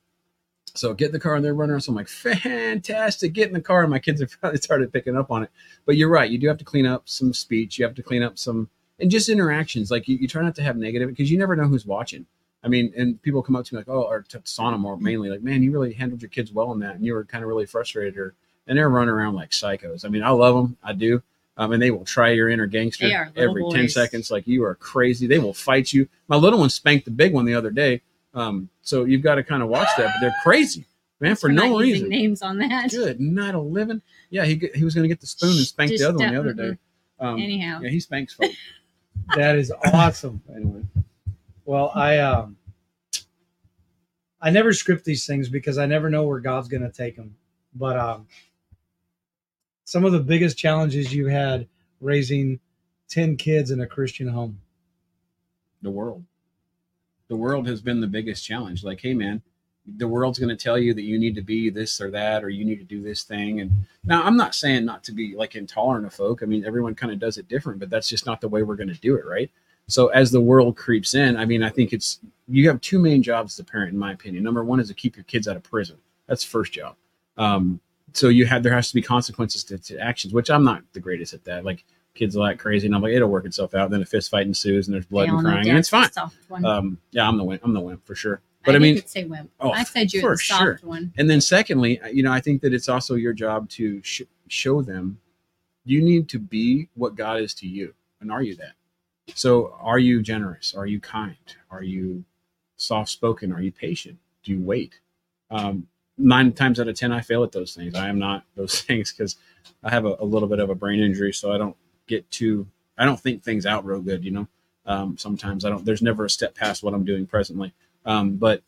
so get in the car and they're running around. So I'm like, fantastic, get in the car. And my kids have probably started picking up on it. But you're right. You do have to clean up some speech. You have to clean up some and just interactions. Like you, you try not to have negative because you never know who's watching. I mean, and people come up to me like, oh, or to Sonna more mainly, like, man, you really handled your kids well in that, and you were kind of really frustrated, or and they're running around like psychos. I mean, I love them, I do, um, and they will try your inner gangster They are little every ten seconds. Like you are crazy. They will fight you. My little one spanked the big one the other day, um, so you've got to kind of watch that. But they're crazy, man, Thanks for no reason. Names on that. Good night living. Yeah, he he was going to get the spoon and spank Just the other one the other day. Um, Anyhow, yeah, he spanks folks. That is awesome. anyway, Well, I um, I never script these things because I never know where God's going to take them. But um, some of the biggest challenges you had raising ten kids in a Christian home. the world. The world has been the biggest challenge. Like, hey, man, the world's going to tell you that you need to be this or that, or you need to do this thing. And now, I'm not saying not to be like intolerant of folk. I mean, everyone kind of does it different, but that's just not the way we're going to do it, right? So, as the world creeps in, I mean, I think it's you have two main jobs as a parent, in my opinion. Number one is to keep your kids out of prison. That's the first job. Um, so you have there has to be consequences to, to actions, which I'm not the greatest at that. Like kids will act crazy, and I'm like, it'll work itself out. Then a fist fight ensues, and there's blood and crying, and it's fine. the soft one. Um, yeah, I'm the wimp. I'm the wimp for sure. But I, I mean, say wimp. oh, I said you're the soft sure. one. and then secondly, you know, I think that it's also your job to sh- show them you need to be what God is to you, and are you that? So, are you generous? Are you kind? Are you soft spoken? Are you patient? Do you wait? Um, nine times out of ten, I fail at those things. I am not those things because I have a, a little bit of a brain injury, so I don't get too. I don't think things out real good, you know. Um, sometimes I don't. There's never a step past what I'm doing presently. Um, but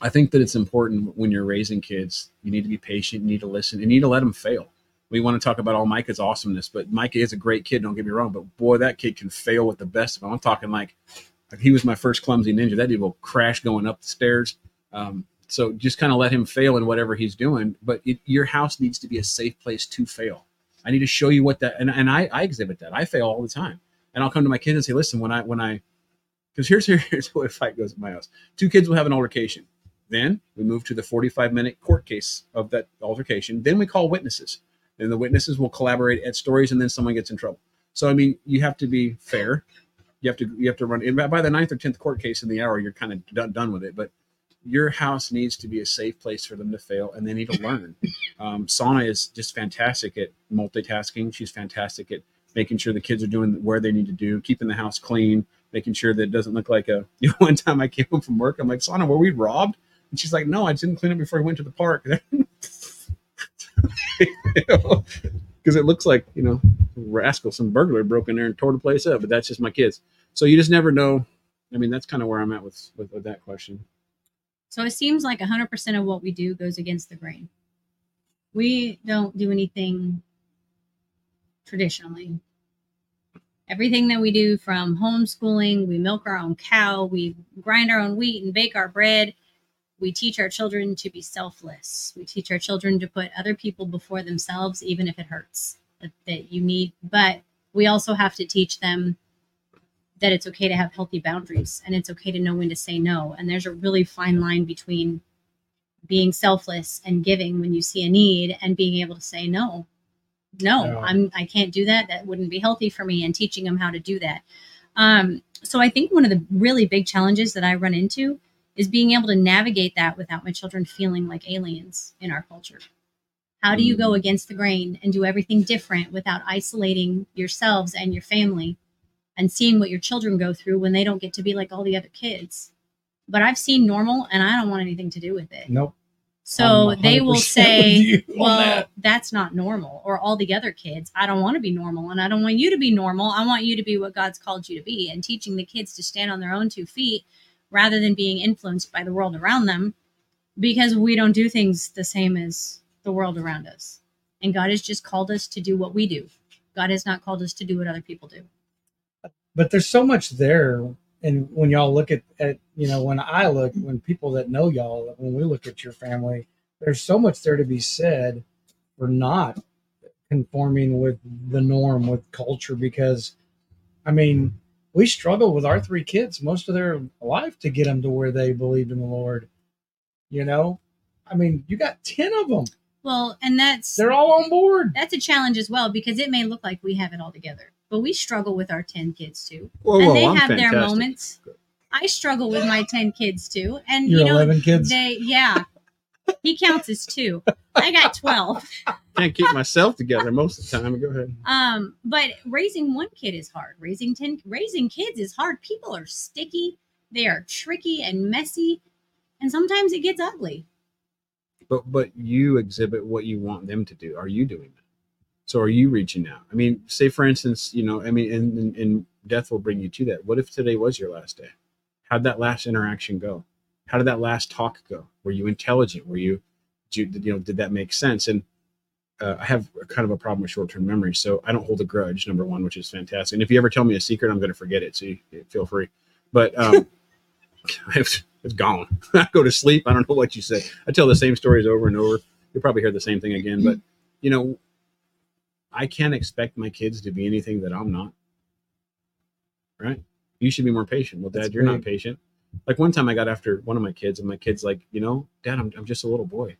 I think that it's important when you're raising kids. You need to be patient. You need to listen. You need to let them fail. We want to talk about all Micah's awesomeness, but Micah is a great kid. Don't get me wrong, but boy, that kid can fail with the best of them. I'm talking like, like he was my first clumsy ninja. That dude will crash going up the stairs. Um, so just kind of let him fail in whatever he's doing. But it, your house needs to be a safe place to fail. I need to show you what that, and, and I, I exhibit that. I fail all the time, and I'll come to my kids and say, listen, when I when I, because here's here's what a fight goes at my house. Two kids will have an altercation. Then we move to the 45 minute court case of that altercation. Then we call witnesses. And the witnesses will collaborate at stories, and then someone gets in trouble. So I mean, you have to be fair. You have to you have to run. and By the ninth or tenth court case in the hour, you're kind of done, done with it. But your house needs to be a safe place for them to fail, and they need to learn. um, Sonna is just fantastic at multitasking. She's fantastic at making sure the kids are doing where they need to do, keeping the house clean, making sure that it doesn't look like a. You know, one time I came home from work, I'm like, Sonna, were we robbed? And she's like, No, I didn't clean up before I went to the park. Because it looks like, you know, rascal, some burglar broke in there and tore the place up. But that's just my kids. So you just never know. I mean, that's kind of where I'm at with, with, with that question. So it seems like 100% of what we do goes against the grain. We don't do anything traditionally. Everything that we do from homeschooling, we milk our own cow, we grind our own wheat and bake our bread. We teach our children to be selfless. We teach our children to put other people before themselves, even if it hurts that, that you need. But we also have to teach them that it's okay to have healthy boundaries and it's okay to know when to say no. And there's a really fine line between being selfless and giving when you see a need and being able to say no. No, No. I'm I can't do that. That wouldn't be healthy for me and teaching them how to do that. Um, so I think one of the really big challenges that I run into is being able to navigate that without my children feeling like aliens in our culture. How do you go against the grain and do everything different without isolating yourselves and your family and seeing what your children go through when they don't get to be like all the other kids. But I've seen normal and I don't want anything to do with it. Nope. So they will say, with you on well, that. that's not normal. Or all the other kids, I don't want to be normal and I don't want you to be normal. I want you to be what God's called you to be. And teaching the kids to stand on their own two feet rather than being influenced by the world around them because we don't do things the same as the world around us. And God has just called us to do what we do. God has not called us to do what other people do. but there's so much there and when y'all look at, at you know when i look when people that know y'all when we look at your family there's so much there to be said for not conforming with the norm with culture because i mean we struggled with our three kids most of their life to get them to where they believed in the lord you know? I mean you got 10 of them Well, and that's they're all on board. That's a challenge as well because it may look like we have it all together, but we struggle with our 10 kids too. Whoa, and whoa, they I'm have their moments. I struggle with my 10 kids too. And your you know, 11 kids they, yeah, he counts as two. I got 12. Can't keep myself together most of the time. Go ahead. Um, but raising one kid is hard. Raising 10, raising kids is hard. People are sticky. They are tricky and messy. And sometimes it gets ugly. But but you exhibit what you want them to do. Are you doing that? So are you reaching out? I mean, say for instance, you know, I mean, and, and, and death will bring you to that. What if today was your last day? How'd that last interaction go? How did that last talk go? Were you intelligent? Were you, did you, you know, did that make sense? And uh, I have kind of a problem with short term memory, so I don't hold a grudge. Number one, which is fantastic. And if you ever tell me a secret, I'm going to forget it. So you, feel free. But um, it's, it's gone. I go to sleep. I don't know what you say. I tell the same stories over and over. You'll probably hear the same thing again. But you know, I can't expect my kids to be anything that I'm not. Right? You should be more patient. Well, Dad, That's you're not patient. Like one time I got after one of my kids, and my kid's like, you know, Dad, I'm, I'm just a little boy.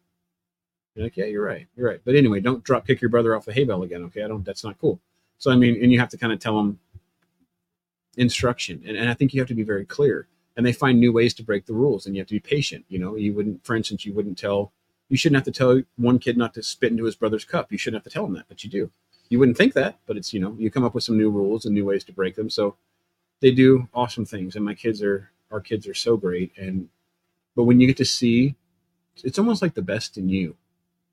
You're like, yeah, you're right. You're right. But anyway, don't drop kick your brother off the hay bale again. Okay. I don't, that's not cool. So, I mean, and you have to kind of tell them instruction. And, and I think you have to be very clear. And they find new ways to break the rules, and you have to be patient. You know, you wouldn't, for instance, you wouldn't tell, you shouldn't have to tell one kid not to spit into his brother's cup. You shouldn't have to tell him that, but you do. You wouldn't think that, but it's, you know, you come up with some new rules and new ways to break them. So they do awesome things. And my kids are, our kids are so great. And, but when you get to see, it's almost like the best in you.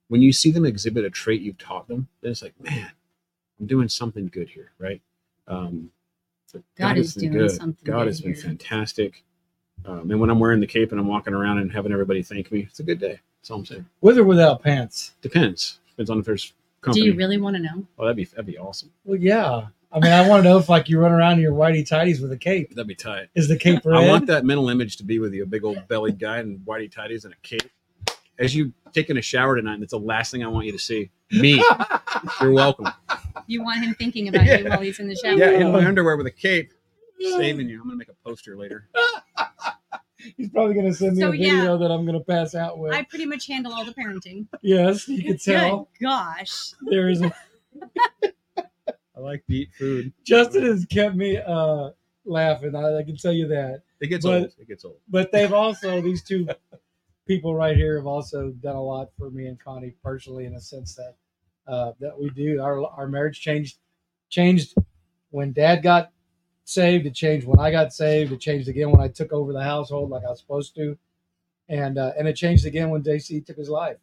When you see them exhibit a trait you've taught them, then it's like, man, I'm doing something good here, right? Um, but God is doing something God good has been here. fantastic. Um, and when I'm wearing the cape and I'm walking around and having everybody thank me, it's a good day. That's all I'm saying. with or without pants Depends. Depends on if there's company. Do you really want to know? Oh, that'd be that'd be awesome. well yeah i mean i want to know if like you run around in your whitey tidies with a cape That'd be tight. is the cape red I want that mental image to be with you, a big old bellied guy in whitey tighties and a cape. As you taking a shower tonight, and it's the last thing I want you to see. Me. You're welcome. You want him thinking about you while he's in the shower. Yeah, in my underwear with a cape, saving you. I'm gonna make a poster later. He's probably going to send me So, a video yeah. that I'm going to pass out with. I pretty much handle all the parenting. yes, you can tell Good gosh. there is a I like to eat food. Justin has kept me uh laughing. I, I can tell you that. It gets But- old. It gets old. But they've also these two people right here have also done a lot for me and Connie personally in a sense that uh, that we do. Our our marriage changed changed when Dad got saved. It changed when I got saved. It changed again when I took over the household like I was supposed to, and uh, and it changed again when JC took his life.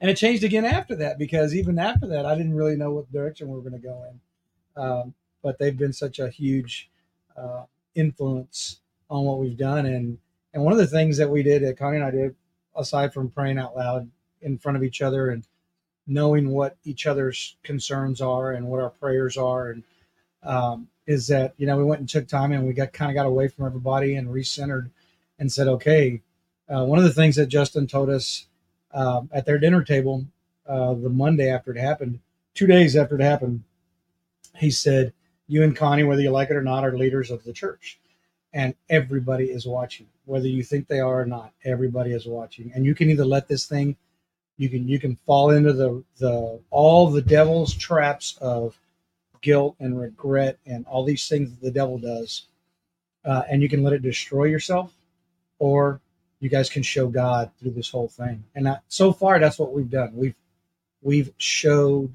And it changed again after that because even after that, I didn't really know what direction we were going to go in. Um, but they've been such a huge uh, influence on what we've done. And and one of the things that we did, that Connie and I did, aside from praying out loud in front of each other and knowing what each other's concerns are and what our prayers are, and um, is that you know we went and took time and we got kind of got away from everybody and recentered and said, okay. Uh, one of the things that Justin told us um, at their dinner table uh, the Monday after it happened, two days after it happened, he said, "You and Connie, whether you like it or not, are leaders of the church." and everybody is watching whether you think they are or not everybody is watching and you can either let this thing you can you can fall into the the all the devil's traps of guilt and regret and all these things that the devil does uh, and you can let it destroy yourself or you guys can show god through this whole thing. And that, so far that's what we've done. We've we've showed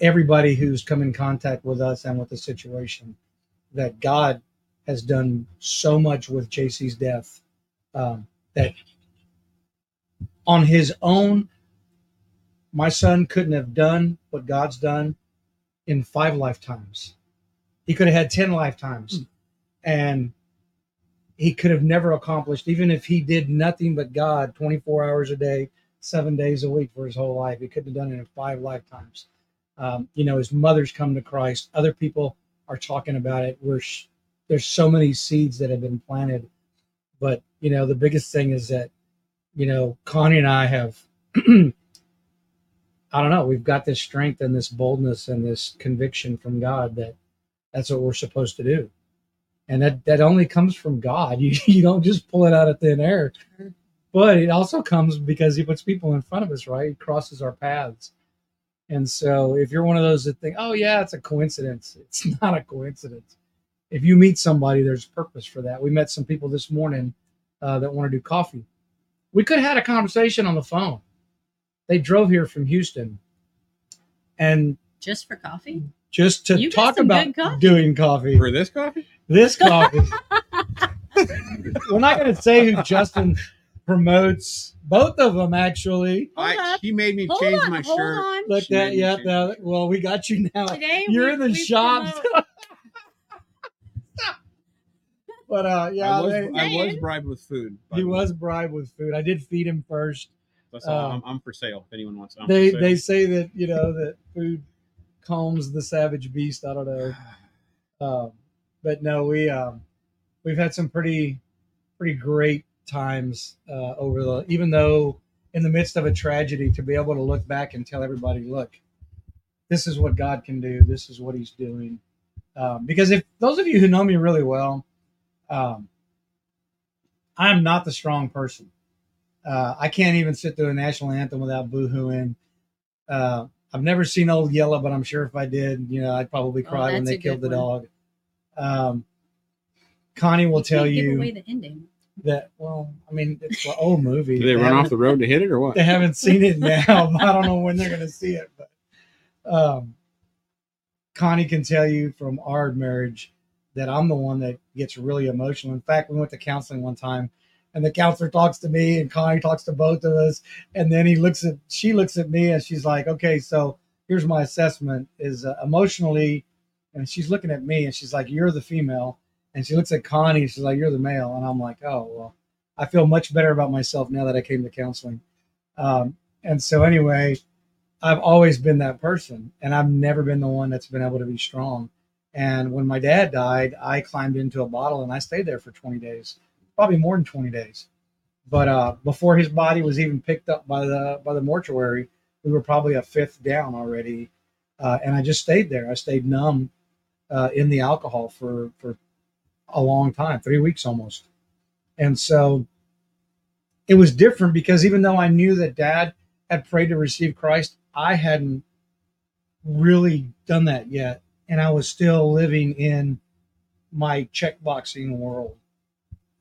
everybody who's come in contact with us and with the situation that god has done so much with JC's death um, that on his own, my son couldn't have done what God's done in five lifetimes. He could have had 10 lifetimes. And he could have never accomplished, even if he did nothing but God 24 hours a day, seven days a week for his whole life. He couldn't have done it in five lifetimes. Um, you know, his mother's come to Christ. Other people are talking about it. We're sh- there's so many seeds that have been planted, but you know, the biggest thing is that you know, Connie and I have. I don't know. We've got this strength and this boldness and this conviction from God that that's what we're supposed to do, and that that only comes from God. You you don't just pull it out of thin air, but it also comes because He puts people in front of us. Right, He crosses our paths, and so if you're one of those that think, "Oh yeah, it's a coincidence," it's not a coincidence. If you meet somebody, there's purpose for that. We met some people this morning uh, that want to do coffee. We could have had a conversation on the phone. They drove here from Houston, and Just for coffee? just to You talk about coffee. doing coffee. For this coffee? This coffee. We're not going to say who Justin promotes. Both of them actually. I, he made me Hold change on, my hold shirt. on. Look She that, yeah. change now- my shirt. well, we got you now. Today You're we- in the we shop. but uh, yeah, I, was, they- I was bribed with food. he was bribed with food. I did feed him first. That's all. uh, I'm, I'm for sale. If anyone wants, I'm they they say that you know that food calms the savage beast. I don't know. Um, but no, we um, we've had some pretty pretty great times uh, over the. Even though in the midst of a tragedy, to be able to look back and tell everybody, look, this is what God can do. This is what He's doing. Um, because if those of you who know me really well, um, I'm not the strong person. Uh, I can't even sit through a national anthem without boohooing. Uh, I've never seen Old Yeller, but I'm sure if I did, you know, I'd probably Oh, cry when they killed the good dog. Um, Connie will You tell can't give you away the ending. that. Well, I mean, it's an old movie. Did they run off the road to hit it or what? They haven't seen it now. I don't know when they're going to see it, but um, Connie can tell you from our marriage that I'm the one that gets really emotional. In fact, we went to counseling one time, and the counselor talks to me, and Connie talks to both of us, and then he looks at she looks at me, and she's like, "Okay, so here's my assessment: is uh, emotionally," and she's looking at me, and she's like, "You're the female," and she looks at Connie, and she's like, "You're the male," and I'm like, "Oh well." I feel much better about myself now that I came to counseling. Um, and so, anyway, I've always been that person, and I've never been the one that's been able to be strong. And when my dad died, I climbed into a bottle and I stayed there for 20 days, probably more than 20 days. But uh, before his body was even picked up by the by the mortuary, we were probably a fifth down already, uh, and I just stayed there. I stayed numb uh, in the alcohol for for a long time, three weeks almost. And so it was different because even though I knew that dad had prayed to receive Christ, I hadn't really done that yet. And I was still living in my checkboxing world.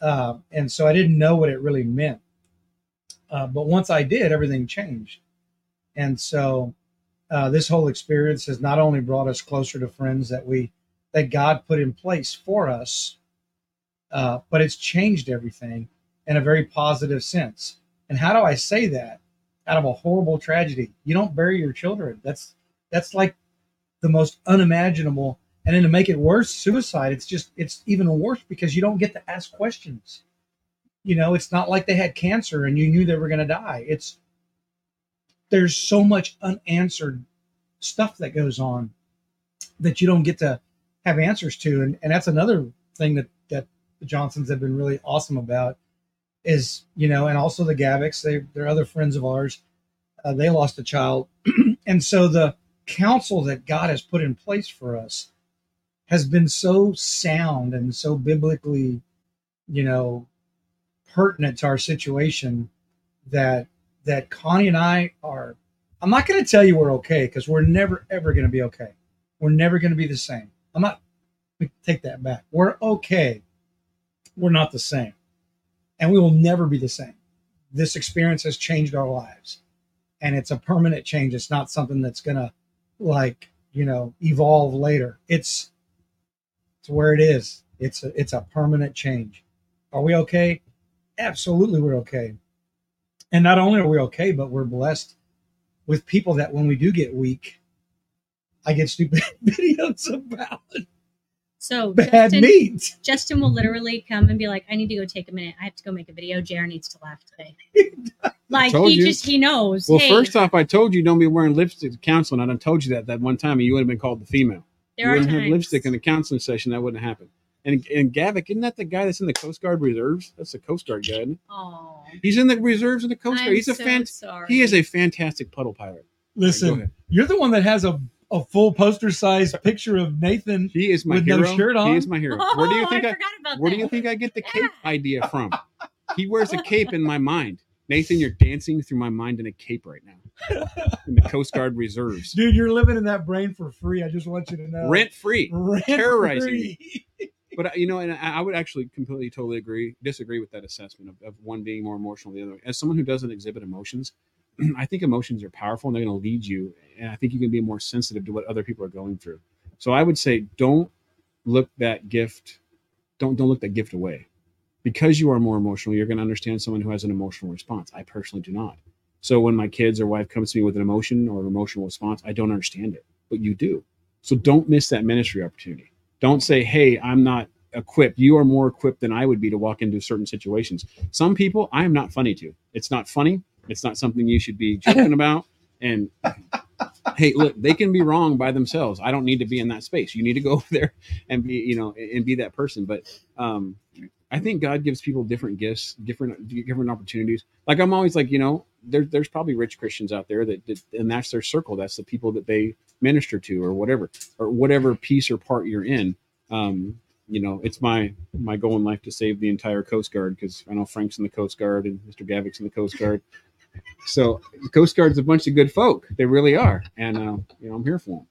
Uh, and so I didn't know what it really meant. Uh, but once I did, everything changed. And so uh, this whole experience has not only brought us closer to friends that we that God put in place for us, uh, but it's changed everything in a very positive sense. And how do I say that? Out of a horrible tragedy, you don't bury your children. That's that's like the most unimaginable. And then to make it worse, suicide. It's just it's even worse because you don't get to ask questions. You know, it's not like they had cancer and you knew they were going to die. It's there's so much unanswered stuff that goes on that you don't get to have answers to, and and that's another thing that that the Johnsons have been really awesome about is you know, and also the Gavicks. They they're other friends of ours. Uh, they lost a child, and so the counsel that God has put in place for us has been so sound and so biblically, you know, pertinent to our situation that that Connie and I are. I'm not going to tell you we're okay because we're never ever going to be okay. We're never going to be the same. I'm not. Take that back. We're okay. We're not the same, and we will never be the same. This experience has changed our lives, and it's a permanent change. It's not something that's going to like you know evolve later. It's it's where it is. It's a it's a permanent change. Are we okay? Absolutely, we're okay. And not only are we okay, but we're blessed with people that when we do get weak, I get stupid videos about So bad Justin, meat. Justin will literally come and be like, "I need to go take a minute. I have to go make a video. JR needs to laugh today." like he you. just he knows. Well, hey, first off, I told you don't be wearing lipstick to counseling. And I told you that that one time, and you would have been called the female. There you wouldn't times. have lipstick in the counseling session. That wouldn't happen. And and Gavick, isn't that the guy that's in the Coast Guard reserves? That's the Coast Guard guy. Isn't Oh, he? He's in the reserves of the Coast Guard. I'm He's a so fan. sorry. He is a fantastic puddle pirate. Listen, ahead. you're the one that has a, a full poster size picture of Nathan. He is my With no hero. shirt on? He is my hero. Oh, Where do you oh, think I, I, forgot about where that. do you think I get the cape Yeah. idea from? He wears a cape in my mind. Nathan, you're dancing through my mind in a cape right now. In the Coast Guard reserves. Dude, you're living in that brain for free. I just want you to know. Rent free. Rent terrorizing free. But uh, you know, and I I would actually completely, totally agree, disagree with that assessment of, of one being more emotional than the other. As someone who doesn't exhibit emotions, I think emotions are powerful and they're going to lead you. And I think you can be more sensitive to what other people are going through. So I would say, don't look that gift, don't don't look that gift away, because you are more emotional. You're going to understand someone who has an emotional response. I personally do not. So when my kids or wife comes to me with an emotion or an emotional response, I don't understand it, but you do. So don't miss that ministry opportunity. Don't say hey i'm not equipped. You are more equipped than i would be to walk into certain situations. Some people i am not funny to. It's not funny. It's not something you should be joking about. And hey look they can be wrong by themselves. I don't need to be in that space. You need to go over there and be you know and be that person. But um i think god gives people different gifts different different opportunities. Like i'm always like you know there, there's probably rich christians out there that, that and that's their circle. That's the people that they minister to or whatever or whatever piece or part you're in. Um you know it's my my goal in life to save the entire coast guard because i know frank's in the coast guard and mr gavick's in the coast guard. So the coast guard's a bunch of good folk. They really are. And uh, you know i'm here for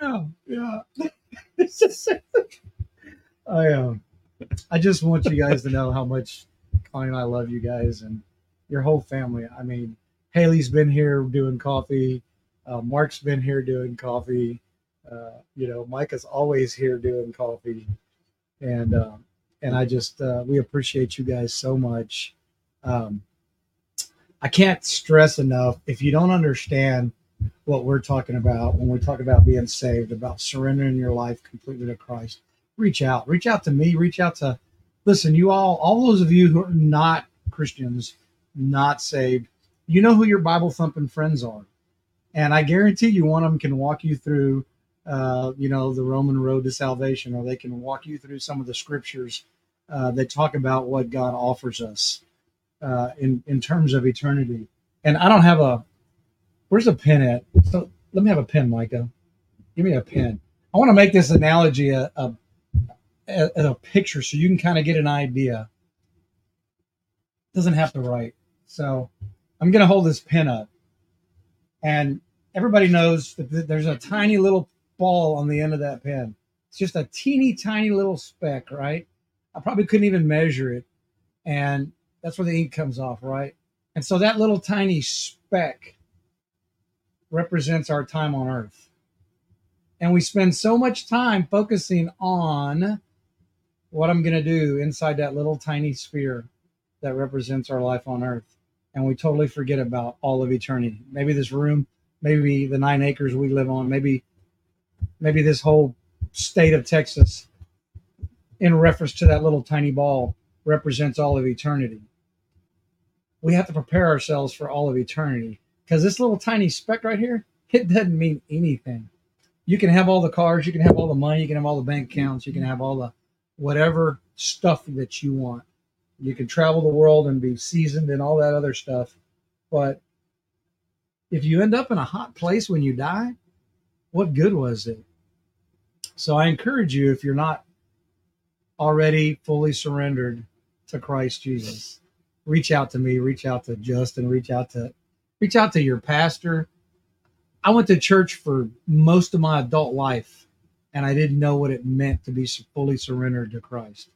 them Yeah, yeah. It's just- I um, I just want you guys to know how much Connie and I love you guys and your whole family. I mean, Haley's been here doing coffee. Uh, Mark's been here doing coffee. Uh, you know, Micah's always here doing coffee, and um, and I just uh, we appreciate you guys so much. Um, I can't stress enough if you don't understand what we're talking about when we talk about being saved, about surrendering your life completely to Christ. Reach out, reach out to me, reach out to listen, you all, all those of you who are not Christians, not saved, you know who your Bible thumping friends are. And I guarantee you, one of them can walk you through, uh, you know, the Roman road to salvation, or they can walk you through some of the scriptures uh, that talk about what God offers us uh, in in terms of eternity. And I don't have a where's a pen at? So let me have a pen, Micah. Give me a pen. I want to make this analogy a a, a, a picture so you can kind of get an idea. Doesn't have to write. So I'm going to hold this pen up, and everybody knows that there's a tiny little ball on the end of that pen. It's just a teeny tiny little speck, right? I probably couldn't even measure it, and that's where the ink comes off, right? And so that little tiny speck represents our time on earth. And we spend so much time focusing on what I'm going to do inside that little tiny sphere that represents our life on earth. And we totally forget about all of eternity. Maybe this room, maybe the nine acres we live on, maybe maybe this whole state of Texas in reference to that little tiny ball represents all of eternity. We have to prepare ourselves for all of eternity because this little tiny speck right here, it doesn't mean anything. You can have all the cars, you can have all the money, you can have all the bank accounts, you can have all the whatever stuff that you want. You can travel the world and be seasoned and all that other stuff. But if you end up in a hot place when you die, what good was it? So I encourage you, if you're not already fully surrendered to Christ Jesus, reach out to me, reach out to Justin, reach out to reach out to your pastor. I went to church for most of my adult life and I didn't know what it meant to be fully surrendered to Christ.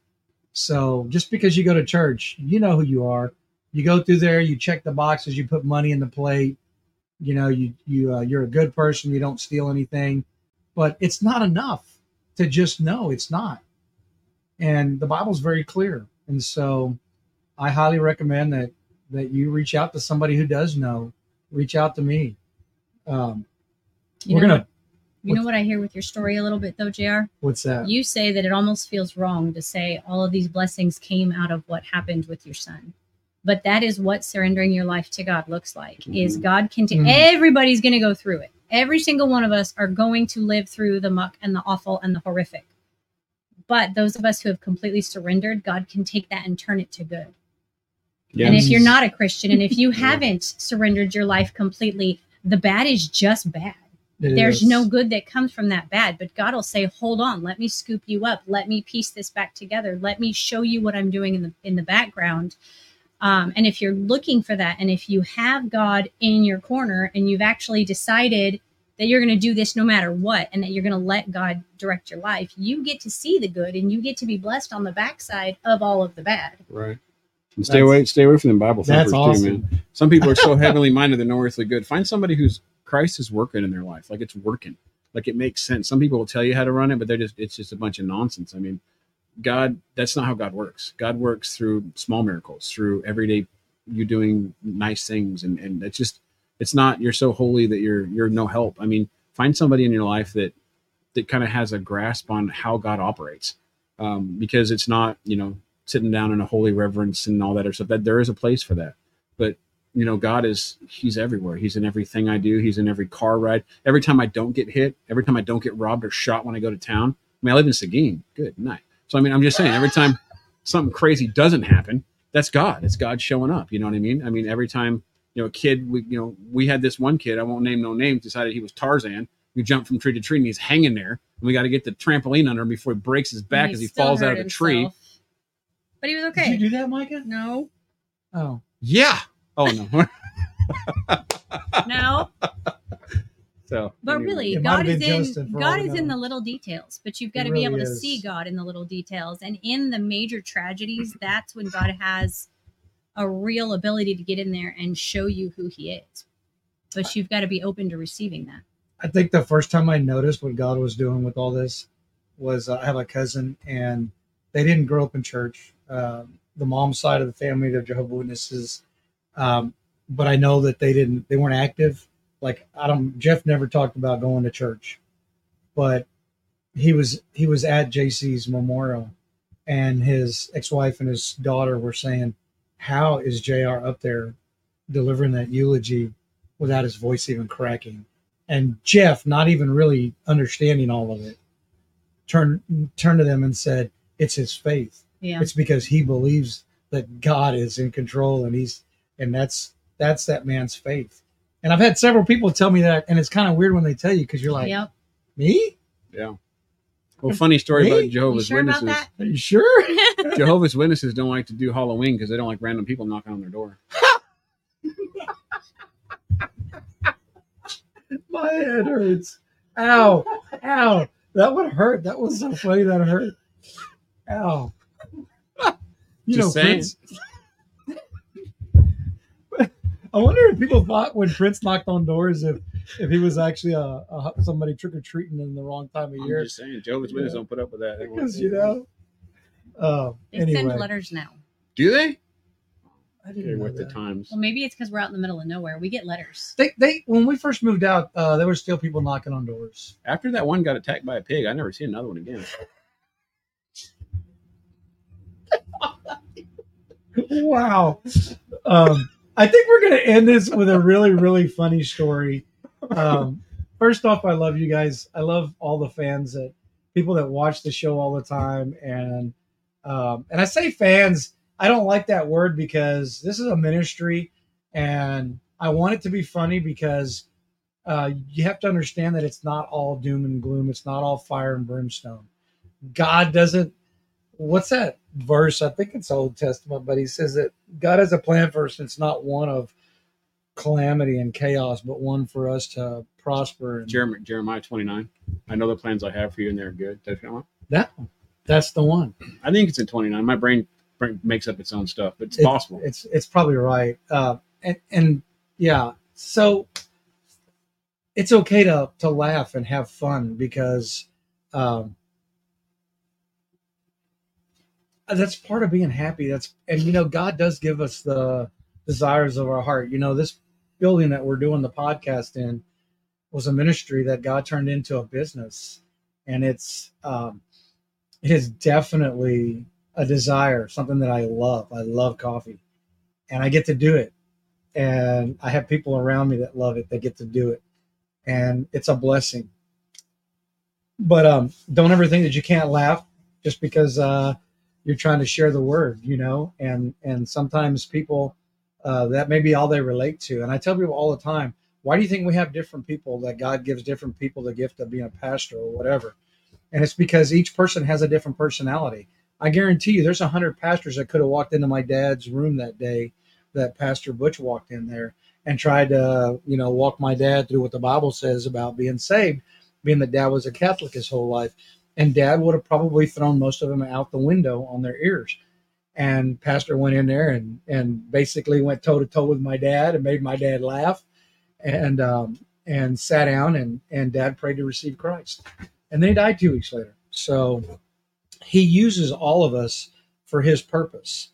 So just because you go to church, you know who you are. You go through there, you check the boxes, you put money in the plate. You know, you you uh, you're a good person. You don't steal anything, but it's not enough to just know it's not. And the Bible's very clear. And so, I highly recommend that that you reach out to somebody who does know. Reach out to me. Um, You we're know, gonna. You know what I hear with your story a little bit though, Jr. What's that? You say that it almost feels wrong to say all of these blessings came out of what happened with your son. But that is what surrendering your life to God looks like. Is God can take Mhm. everybody's going to go through it. Every single one of us are going to live through the muck and the awful and the horrific. But those of us who have completely surrendered, God can take that and turn it to good. Yeah. And if you're not a Christian and if you haven't surrendered your life completely, the bad is just bad. It There's is. no good that comes from that bad, but God will say, "Hold on, let me scoop you up. Let me piece this back together. Let me show you what I'm doing in the in the background." Um, and if you're looking for that, and if you have God in your corner, and you've actually decided that you're going to do this no matter what, and that you're going to let God direct your life, you get to see the good, and you get to be blessed on the backside of all of the bad. Right. And stay That's- away, stay away from the Bible That's thumpers too, awesome. man. Some people are so heavily minded they're no earthly good. Find somebody who's Christ is working in their life, like it's working, like it makes sense. Some people will tell you how to run it, but they're just it's just a bunch of nonsense. I mean, God, that's not how God works. God works through small miracles, through everyday you doing nice things, and and it's just it's not you're so holy that you're you're no help. I mean, find somebody in your life that that kind of has a grasp on how God operates, um, because it's not you know sitting down in a holy reverence and all that other stuff. That there is a place for that, but you know, God is He's everywhere. He's in everything I do. He's in every car ride. Every time I don't get hit, every time I don't get robbed or shot when I go to town. I mean, I live in Seguin. Good night. So I mean, I'm just saying, every time something crazy doesn't happen, that's God. It's God showing up. You know what I mean? I mean, every time you know a kid, we you know we had this one kid. I won't name no names. Decided he was Tarzan. We jumped from tree to tree, and he's hanging there. And we got to get the trampoline under him before he breaks his back as he falls out hurt of the tree. But he was okay. Did you do that, Micah? no, Oh, Yeah. Oh no. no. so, But anyway. really, It God is in God we is in the little details. But you've got It to be really able to see God in the little details, and in the major tragedies, that's when God has a real ability to get in there and show you who He is. But you've got to be open to receiving that. I think the first time I noticed what God was doing with all this was uh, I have a cousin and they didn't grow up in church. Uh, the mom's side of the family, they're Jehovah Witnesses, um, but I know that they didn't. They weren't active. Like I don't. Jeff never talked about going to church, but he was he was at JC's memorial, and his ex-wife and his daughter were saying, "How is Jr. up there delivering that eulogy without his voice even cracking?" and Jeff, not even really understanding all of it, turned turned to them and said, "It's his faith. Yeah. It's because he believes that God is in control, and he's and that's that's that man's faith." And I've had several people tell me that, and it's kind of weird when they tell you because you're like, yep. "Me? Yeah. Well, funny story Me? about You Jehovah's sure Witnesses. about Are you sure?" Jehovah's Witnesses don't like to do Halloween because they don't like random people knocking on their door. My head hurts. Ow! Ow! That would hurt. That was so funny. That hurt. Ow! You Just know, saying. Prince. I wonder if people thought when Prince knocked on doors if if he was actually a, a somebody trick or treating in the wrong time of I'm year just saying, Jehovah's Witnesses Yeah. don't put up with that. Because you know. Uh, they send letters now. Do they? I didn't know with the times. Well, maybe it's because we're out in the middle of nowhere. We get letters. They they when we first moved out, uh, there were still people knocking on doors. After that one got attacked by a pig, I never see another one again. wow. Um, I think we're going to end this with a really, really funny story. Um, first off, I love you guys. I love all the fans that people that watch the show all the time, and um, and I say fans. I don't like that word because this is a ministry, and I want it to be funny because uh, you have to understand that it's not all doom and gloom. It's not all fire and brimstone. God doesn't. What's that verse? I think it's Old Testament, but he says that God has a plan for us. It's not one of calamity and chaos, but one for us to prosper. And Jeremiah, Jeremiah 29. I know the plans I have for you, and they're good. That's that one? that that's the one. I think it's in 29. My brain, brain makes up its own stuff, but it's It- possible. It's it's probably right. Uh, and and yeah, so it's okay to to laugh and have fun because um, that's part of being happy. That's and you know God does give us the desires of our heart. You know, this building that we're doing the podcast in was a ministry that God turned into a business, and it's um, it is definitely a desire, something that I love. I love coffee, and I get to do it, and I have people around me that love it. That get to do it, and it's a blessing. But um, don't ever think that you can't laugh just because uh, you're trying to share the word, you know. And and sometimes people uh, that may be all they relate to. And I tell people all the time, why do you think we have different people that God gives different people the gift of being a pastor or whatever? And it's because each person has a different personality. I guarantee you, there's a hundred pastors that could have walked into my dad's room that day that Pastor Butch walked in there and tried to, you know, walk my dad through what the Bible says about being saved, being that dad was a Catholic his whole life. And dad would have probably thrown most of them out the window on their ears. And Pastor went in there and, and basically went toe to toe with my dad and made my dad laugh and um, and sat down and, and dad prayed to receive Christ. And then he died two weeks later. So he uses all of us for his purpose.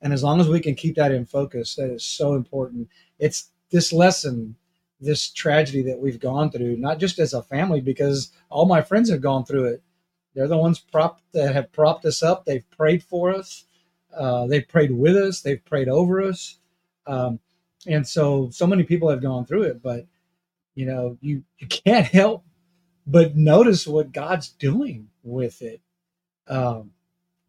And as long as we can keep that in focus, that is so important. It's this lesson, this tragedy that we've gone through, not just as a family, because all my friends have gone through it. They're the ones prop that have propped us up. They've prayed for us. Uh, they've prayed with us. They've prayed over us. Um, and so, so many people have gone through it, but you know, you, you can't help but notice what God's doing with it. Um,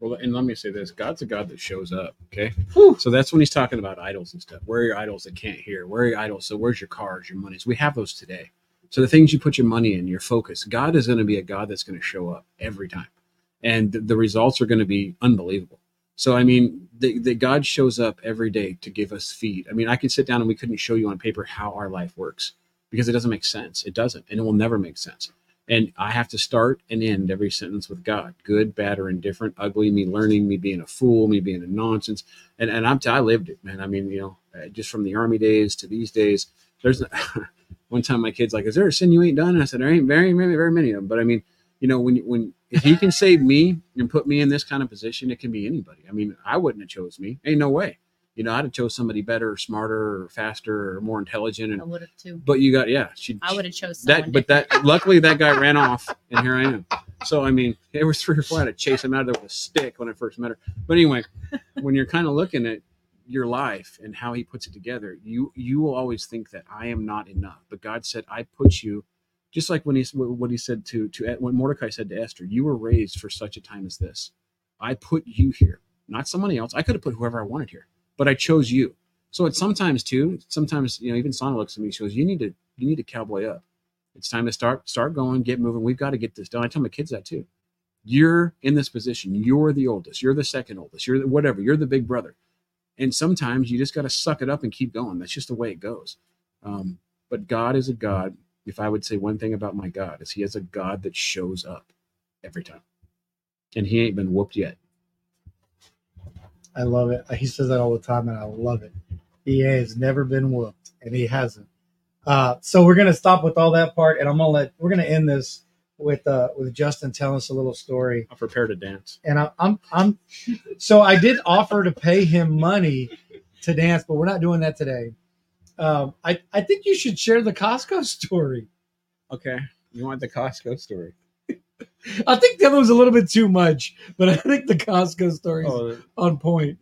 Well, and let me say this: God's a God that shows up. Okay, Whew. so that's when He's talking about idols and stuff. Where are your idols that can't hear? Where are your idols? So where's your cars, your monies? We have those today. So the things you put your money in, your focus, God is going to be a God that's going to show up every time, and the, the results are going to be unbelievable. So I mean, the, the God shows up every day to give us feed. I mean, I could sit down and we couldn't show you on paper how our life works because it doesn't make sense. It doesn't, and it will never make sense. And I have to start and end every sentence with God, good, bad, or indifferent, ugly, me learning, me being a fool, me being a nonsense. And and I'm t- I lived it, man. I mean, you know, uh, just from the army days to these days. There's one time my kid's like, "Is there a sin you ain't done?" And I said, "There ain't very many, very many of them." But I mean, you know, when when if He can save me and put me in this kind of position, it can be anybody. I mean, I wouldn't have chose me. Ain't no way. You know, I'd have chose somebody better, smarter, or faster, or more intelligent. I would have too. but you got yeah, she I would have chose that but that luckily that guy ran off and here i am so i mean it was three or four i had to chase him out of there with a stick when i first met her but anyway when you're kind of looking at your life and how he puts it together you you will always think that i am not enough but god said i put you just like when he what he said to to when mordecai said to esther you were raised for such a time as this i put you here not somebody else i could have put whoever i wanted here but i chose you so it's sometimes too sometimes you know even Sonna looks at me she goes you need to you need to cowboy up it's time to start start going, get moving. We've got to get this done. I tell my kids that too. You're in this position. You're the oldest. You're the second oldest. You're the, whatever. You're the big brother. And sometimes you just got to suck it up and keep going. That's just the way it goes. Um, but God is a God. If I would say one thing about my God, is He is a God that shows up every time, and He ain't been whooped yet. I love it. He says that all the time, and I love it. He has never been whooped, and he hasn't. Uh, so we're gonna stop with all that part, and I'm gonna let we're gonna end this with uh, with Justin telling us a little story. I'll prepare to dance. And I, I'm I'm so I did offer to pay him money to dance, but we're not doing that today. Um, I I think you should share the Costco story. Okay, you want the Costco story? I think that was a little bit too much, but I think the Costco story is Oh, on point.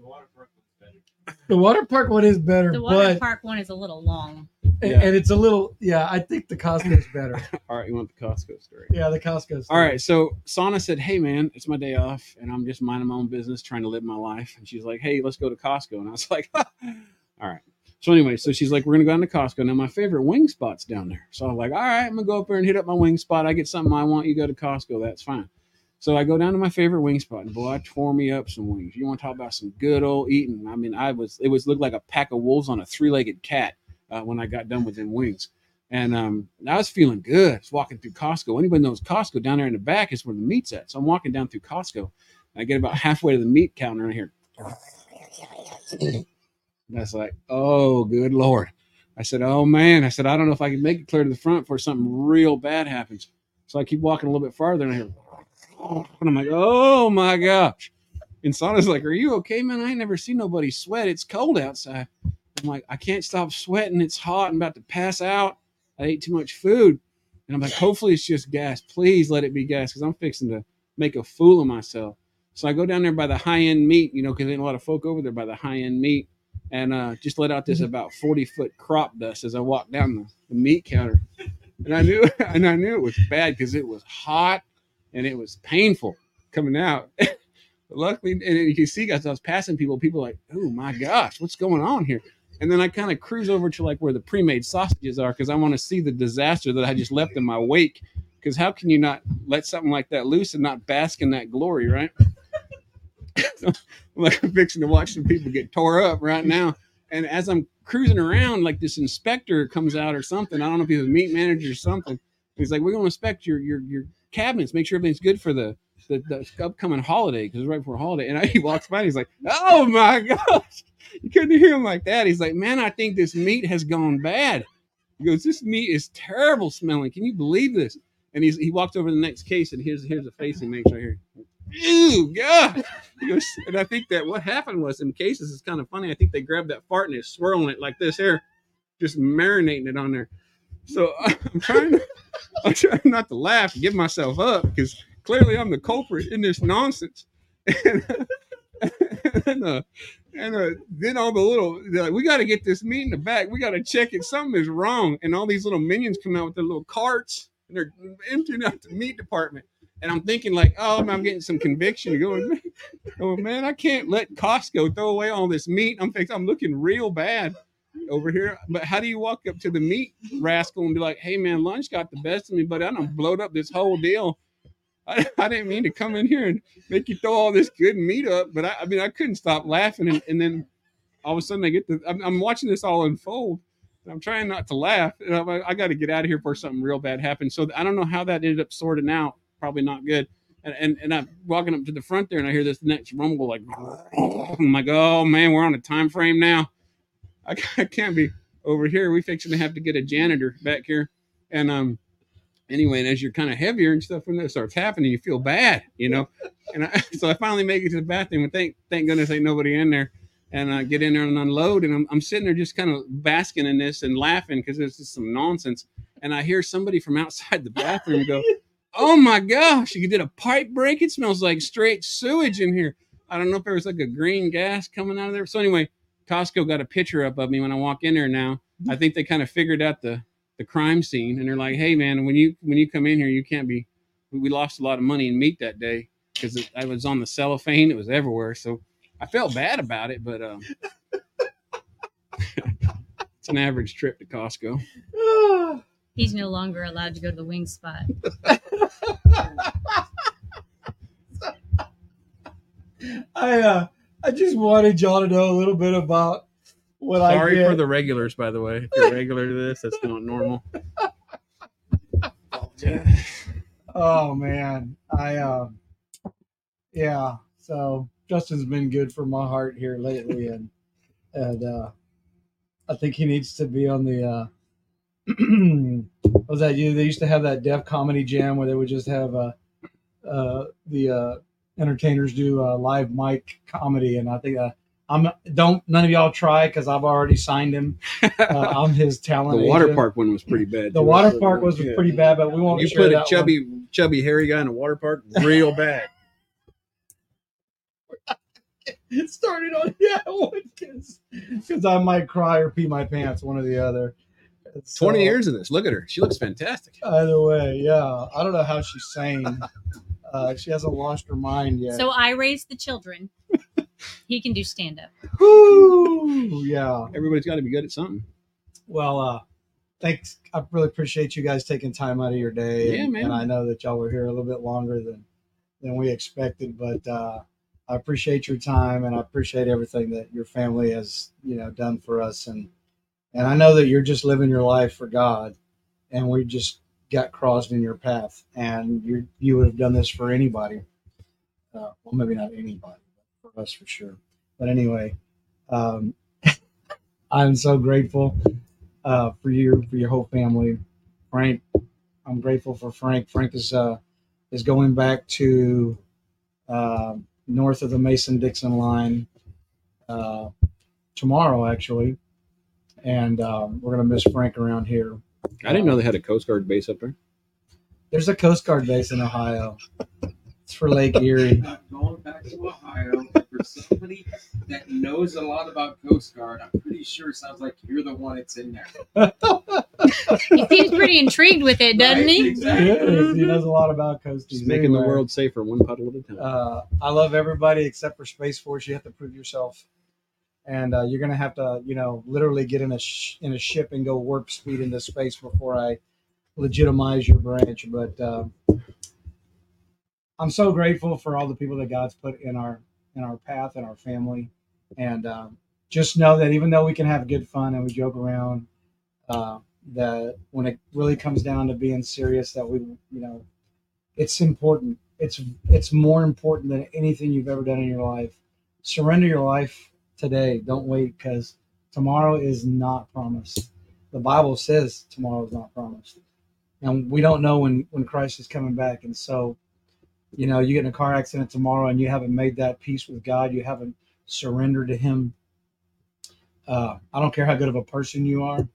The water park one is better, The water but park one is a little long. And, Yeah. and it's a little yeah. I think the Costco is better. all right. You want the Costco story? Yeah, the Costco. Story. All right, so Sonna said, "Hey man, it's my day off, and I'm just minding my own business, trying to live my life." And she's like, "Hey, let's go to Costco." And I was like, "All right." So anyway, so she's like, "We're gonna go down to Costco." Now my favorite wing spot's down there, so I'm like, "All right, I'm gonna go up there and hit up my wing spot. I get something I want. You go to Costco, that's fine." So I go down to my favorite wing spot, and boy, I tore me up some wings. You want to talk about some good old eating? I mean, I was it was looked like a pack of wolves on a three-legged cat uh, when I got done with them wings. And um, I was feeling good. I was walking through Costco. Anybody knows Costco down there in the back is where the meat's at. So I'm walking down through Costco. I get about halfway to the meat counter and I hear, and I was like, oh, good Lord. I said, oh man. I said, I don't know if I can make it clear to the front before something real bad happens. So I keep walking a little bit farther and I hear, and I'm like, oh my gosh. And Sonna's like, are you okay, man? I ain't never seen nobody sweat. It's cold outside. I'm like, I can't stop sweating. It's hot. I'm about to pass out. I ate too much food. And I'm like, hopefully it's just gas. Please let it be gas because I'm fixing to make a fool of myself. So I go down there by the high end meat, you know, because there's a lot of folk over there by the high end meat, and uh, just let out this about 40 foot crop dust as I walk down the, the meat counter. And I knew, and I knew it was bad because it was hot and it was painful coming out. But luckily, and you can see, guys, I was passing people. People like, oh my gosh, what's going on here? And then I kind of cruise over to like where the pre-made sausages are because I want to see the disaster that I just left in my wake. Because how can you not let something like that loose and not bask in that glory, right? so, I'm like I'm fixing to watch some people get tore up right now. And as I'm cruising around, like this inspector comes out or something. I don't know if he's a meat manager or something. He's like, "We're going to inspect your your your cabinets, make sure everything's good for the the, the upcoming holiday because it's right before holiday." And I, he walks by, and he's like, "Oh my gosh!" You couldn't hear him like that. He's like, "Man, I think this meat has gone bad." He goes, "This meat is terrible smelling. Can you believe this?" And he's he walked over to the next case, and here's here's a face he makes right here. Ew, God. He goes, and I think that what happened was in cases is kind of funny. I think they grabbed that fart and they're swirling it like this here, just marinating it on there. So I'm trying, to, I'm trying not to laugh and give myself up because clearly I'm the culprit in this nonsense. And, and, uh, and uh, then all the little, like, we got to get this meat in the back. We got to check it. Something is wrong. And all these little minions come out with their little carts and they're emptying out the meat department. And I'm thinking like, oh, I'm getting some conviction. Going, oh man, I can't let Costco throw away all this meat. I'm thinking I'm looking real bad over here. But how do you walk up to the meat rascal and be like, hey man, lunch got the best of me, but I don't blowed up this whole deal. I, I didn't mean to come in here and make you throw all this good meat up, but I, I mean I couldn't stop laughing, and, and then all of a sudden I get the I'm, I'm watching this all unfold. And I'm trying not to laugh. And I'm I got to get out of here before something real bad happens. So I don't know how that ended up sorting out. Probably not good. And, and, and I'm walking up to the front there and I hear this next rumble like, I'm like, oh man, we're on a time frame now. I, I can't be over here. We fixing to have to get a janitor back here. And um, anyway, and as you're kind of heavier and stuff when that starts happening, you feel bad, you know. And I, so I finally make it to the bathroom, and thank thank goodness ain't nobody in there. And I get in there and unload, and I'm, I'm sitting there just kind of basking in this and laughing because it's just some nonsense. And I hear somebody from outside the bathroom go, "Oh my gosh, you did a pipe break! It smells like straight sewage in here." I don't know if there was like a green gas coming out of there. So anyway, Costco got a picture up of me when I walk in there now. I mm-hmm. think they kind of figured out the the crime scene and they're like, "Hey man, when you when you come in here, you can't be we, we lost a lot of money in meat that day because I was on the cellophane, it was everywhere." So I felt bad about it, but um it's an average trip to Costco. He's no longer allowed to go to the wing spot. I uh, I just wanted y'all to know a little bit about what I Sorry get. for the regulars, by the way. If you're regular to this, that's not normal. Oh man, I um, yeah. So Justin's been good for my heart here lately, and and uh, I think he needs to be on the. Uh, what was that you? They used to have that Def Comedy Jam where they would just have uh, uh, the uh, entertainers do uh, live mic comedy, and I think uh, I'm don't none of y'all try because I've already signed him. Uh, I'm his talent. the water agent. park one was pretty bad. The too. water park was Yeah. pretty bad, but we won't. You put a that one. chubby, chubby, hairy guy in a water park, real bad. it started on that one because I might cry or pee my pants, one or the other. So, Twenty years of this. Look at her. She looks fantastic. Either way, yeah. I don't know how she's sane. Uh, she hasn't lost her mind yet. So I raised the children. He can do stand up. Yeah. Everybody's got to be good at something. Well, uh, thanks. I really appreciate you guys taking time out of your day. Yeah, and, man. And I know that y'all were here a little bit longer than than we expected, but uh, I appreciate your time and I appreciate everything that your family has, you know, done for us. And and I know that you're just living your life for God, and we just got crossed in your path, and you you would have done this for anybody. Uh, well, maybe not anybody, but for us for sure. But anyway, um, I'm so grateful uh, for you for your whole family. Frank, I'm grateful for Frank. Frank is uh, is going back to uh, north of the Mason Dixon line uh, tomorrow, actually, and um, we're gonna miss Frank around here. I didn't know they had a Coast Guard base up there. There's a Coast Guard base in Ohio. It's for Lake Erie. Going back to Ohio, for somebody that knows a lot about Coast Guard, I'm pretty sure it sounds like you're the one that's in there. He seems pretty intrigued with it, doesn't Right? he? He Exactly. is. He knows a lot about coasties. Just making the world safer one puddle at a time. Uh, I love everybody except for Space Force. You have to prove yourself, and uh, you're gonna have to, you know, literally get in a sh- in a ship and go warp speed into space before I legitimize your branch. But uh, I'm so grateful for all the people that God's put in our in our path and our family, and um, just know that even though we can have good fun and we joke around, uh, that when it really comes down to being serious, that we, you know, it's important. It's it's more important than anything you've ever done in your life. Surrender your life today. Don't wait because tomorrow is not promised. The Bible says tomorrow is not promised, and we don't know when when Christ is coming back. And so, you know, you get in a car accident tomorrow and you haven't made that peace with God. You haven't surrendered to Him. Uh, I don't care how good of a person you are,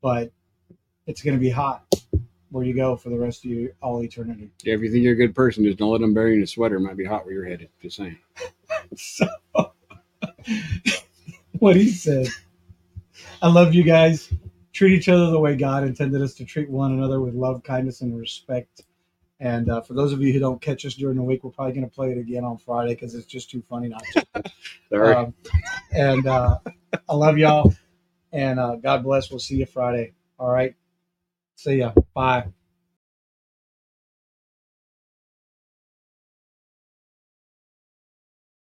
but it's going to be hot where you go for the rest of your all eternity. Yeah, if you think you're a good person, just don't let them bury you in a sweater. It might be hot where you're headed. Just saying. So, what he said. I love you guys. Treat each other the way God intended us to treat one another with love, kindness, and respect. And uh, for those of you who don't catch us during the week, we're probably going to play it again on Friday because it's just too funny not to. Sorry. Um, and uh, I love y'all. And uh, God bless. We'll see you Friday. All right. See ya. Bye.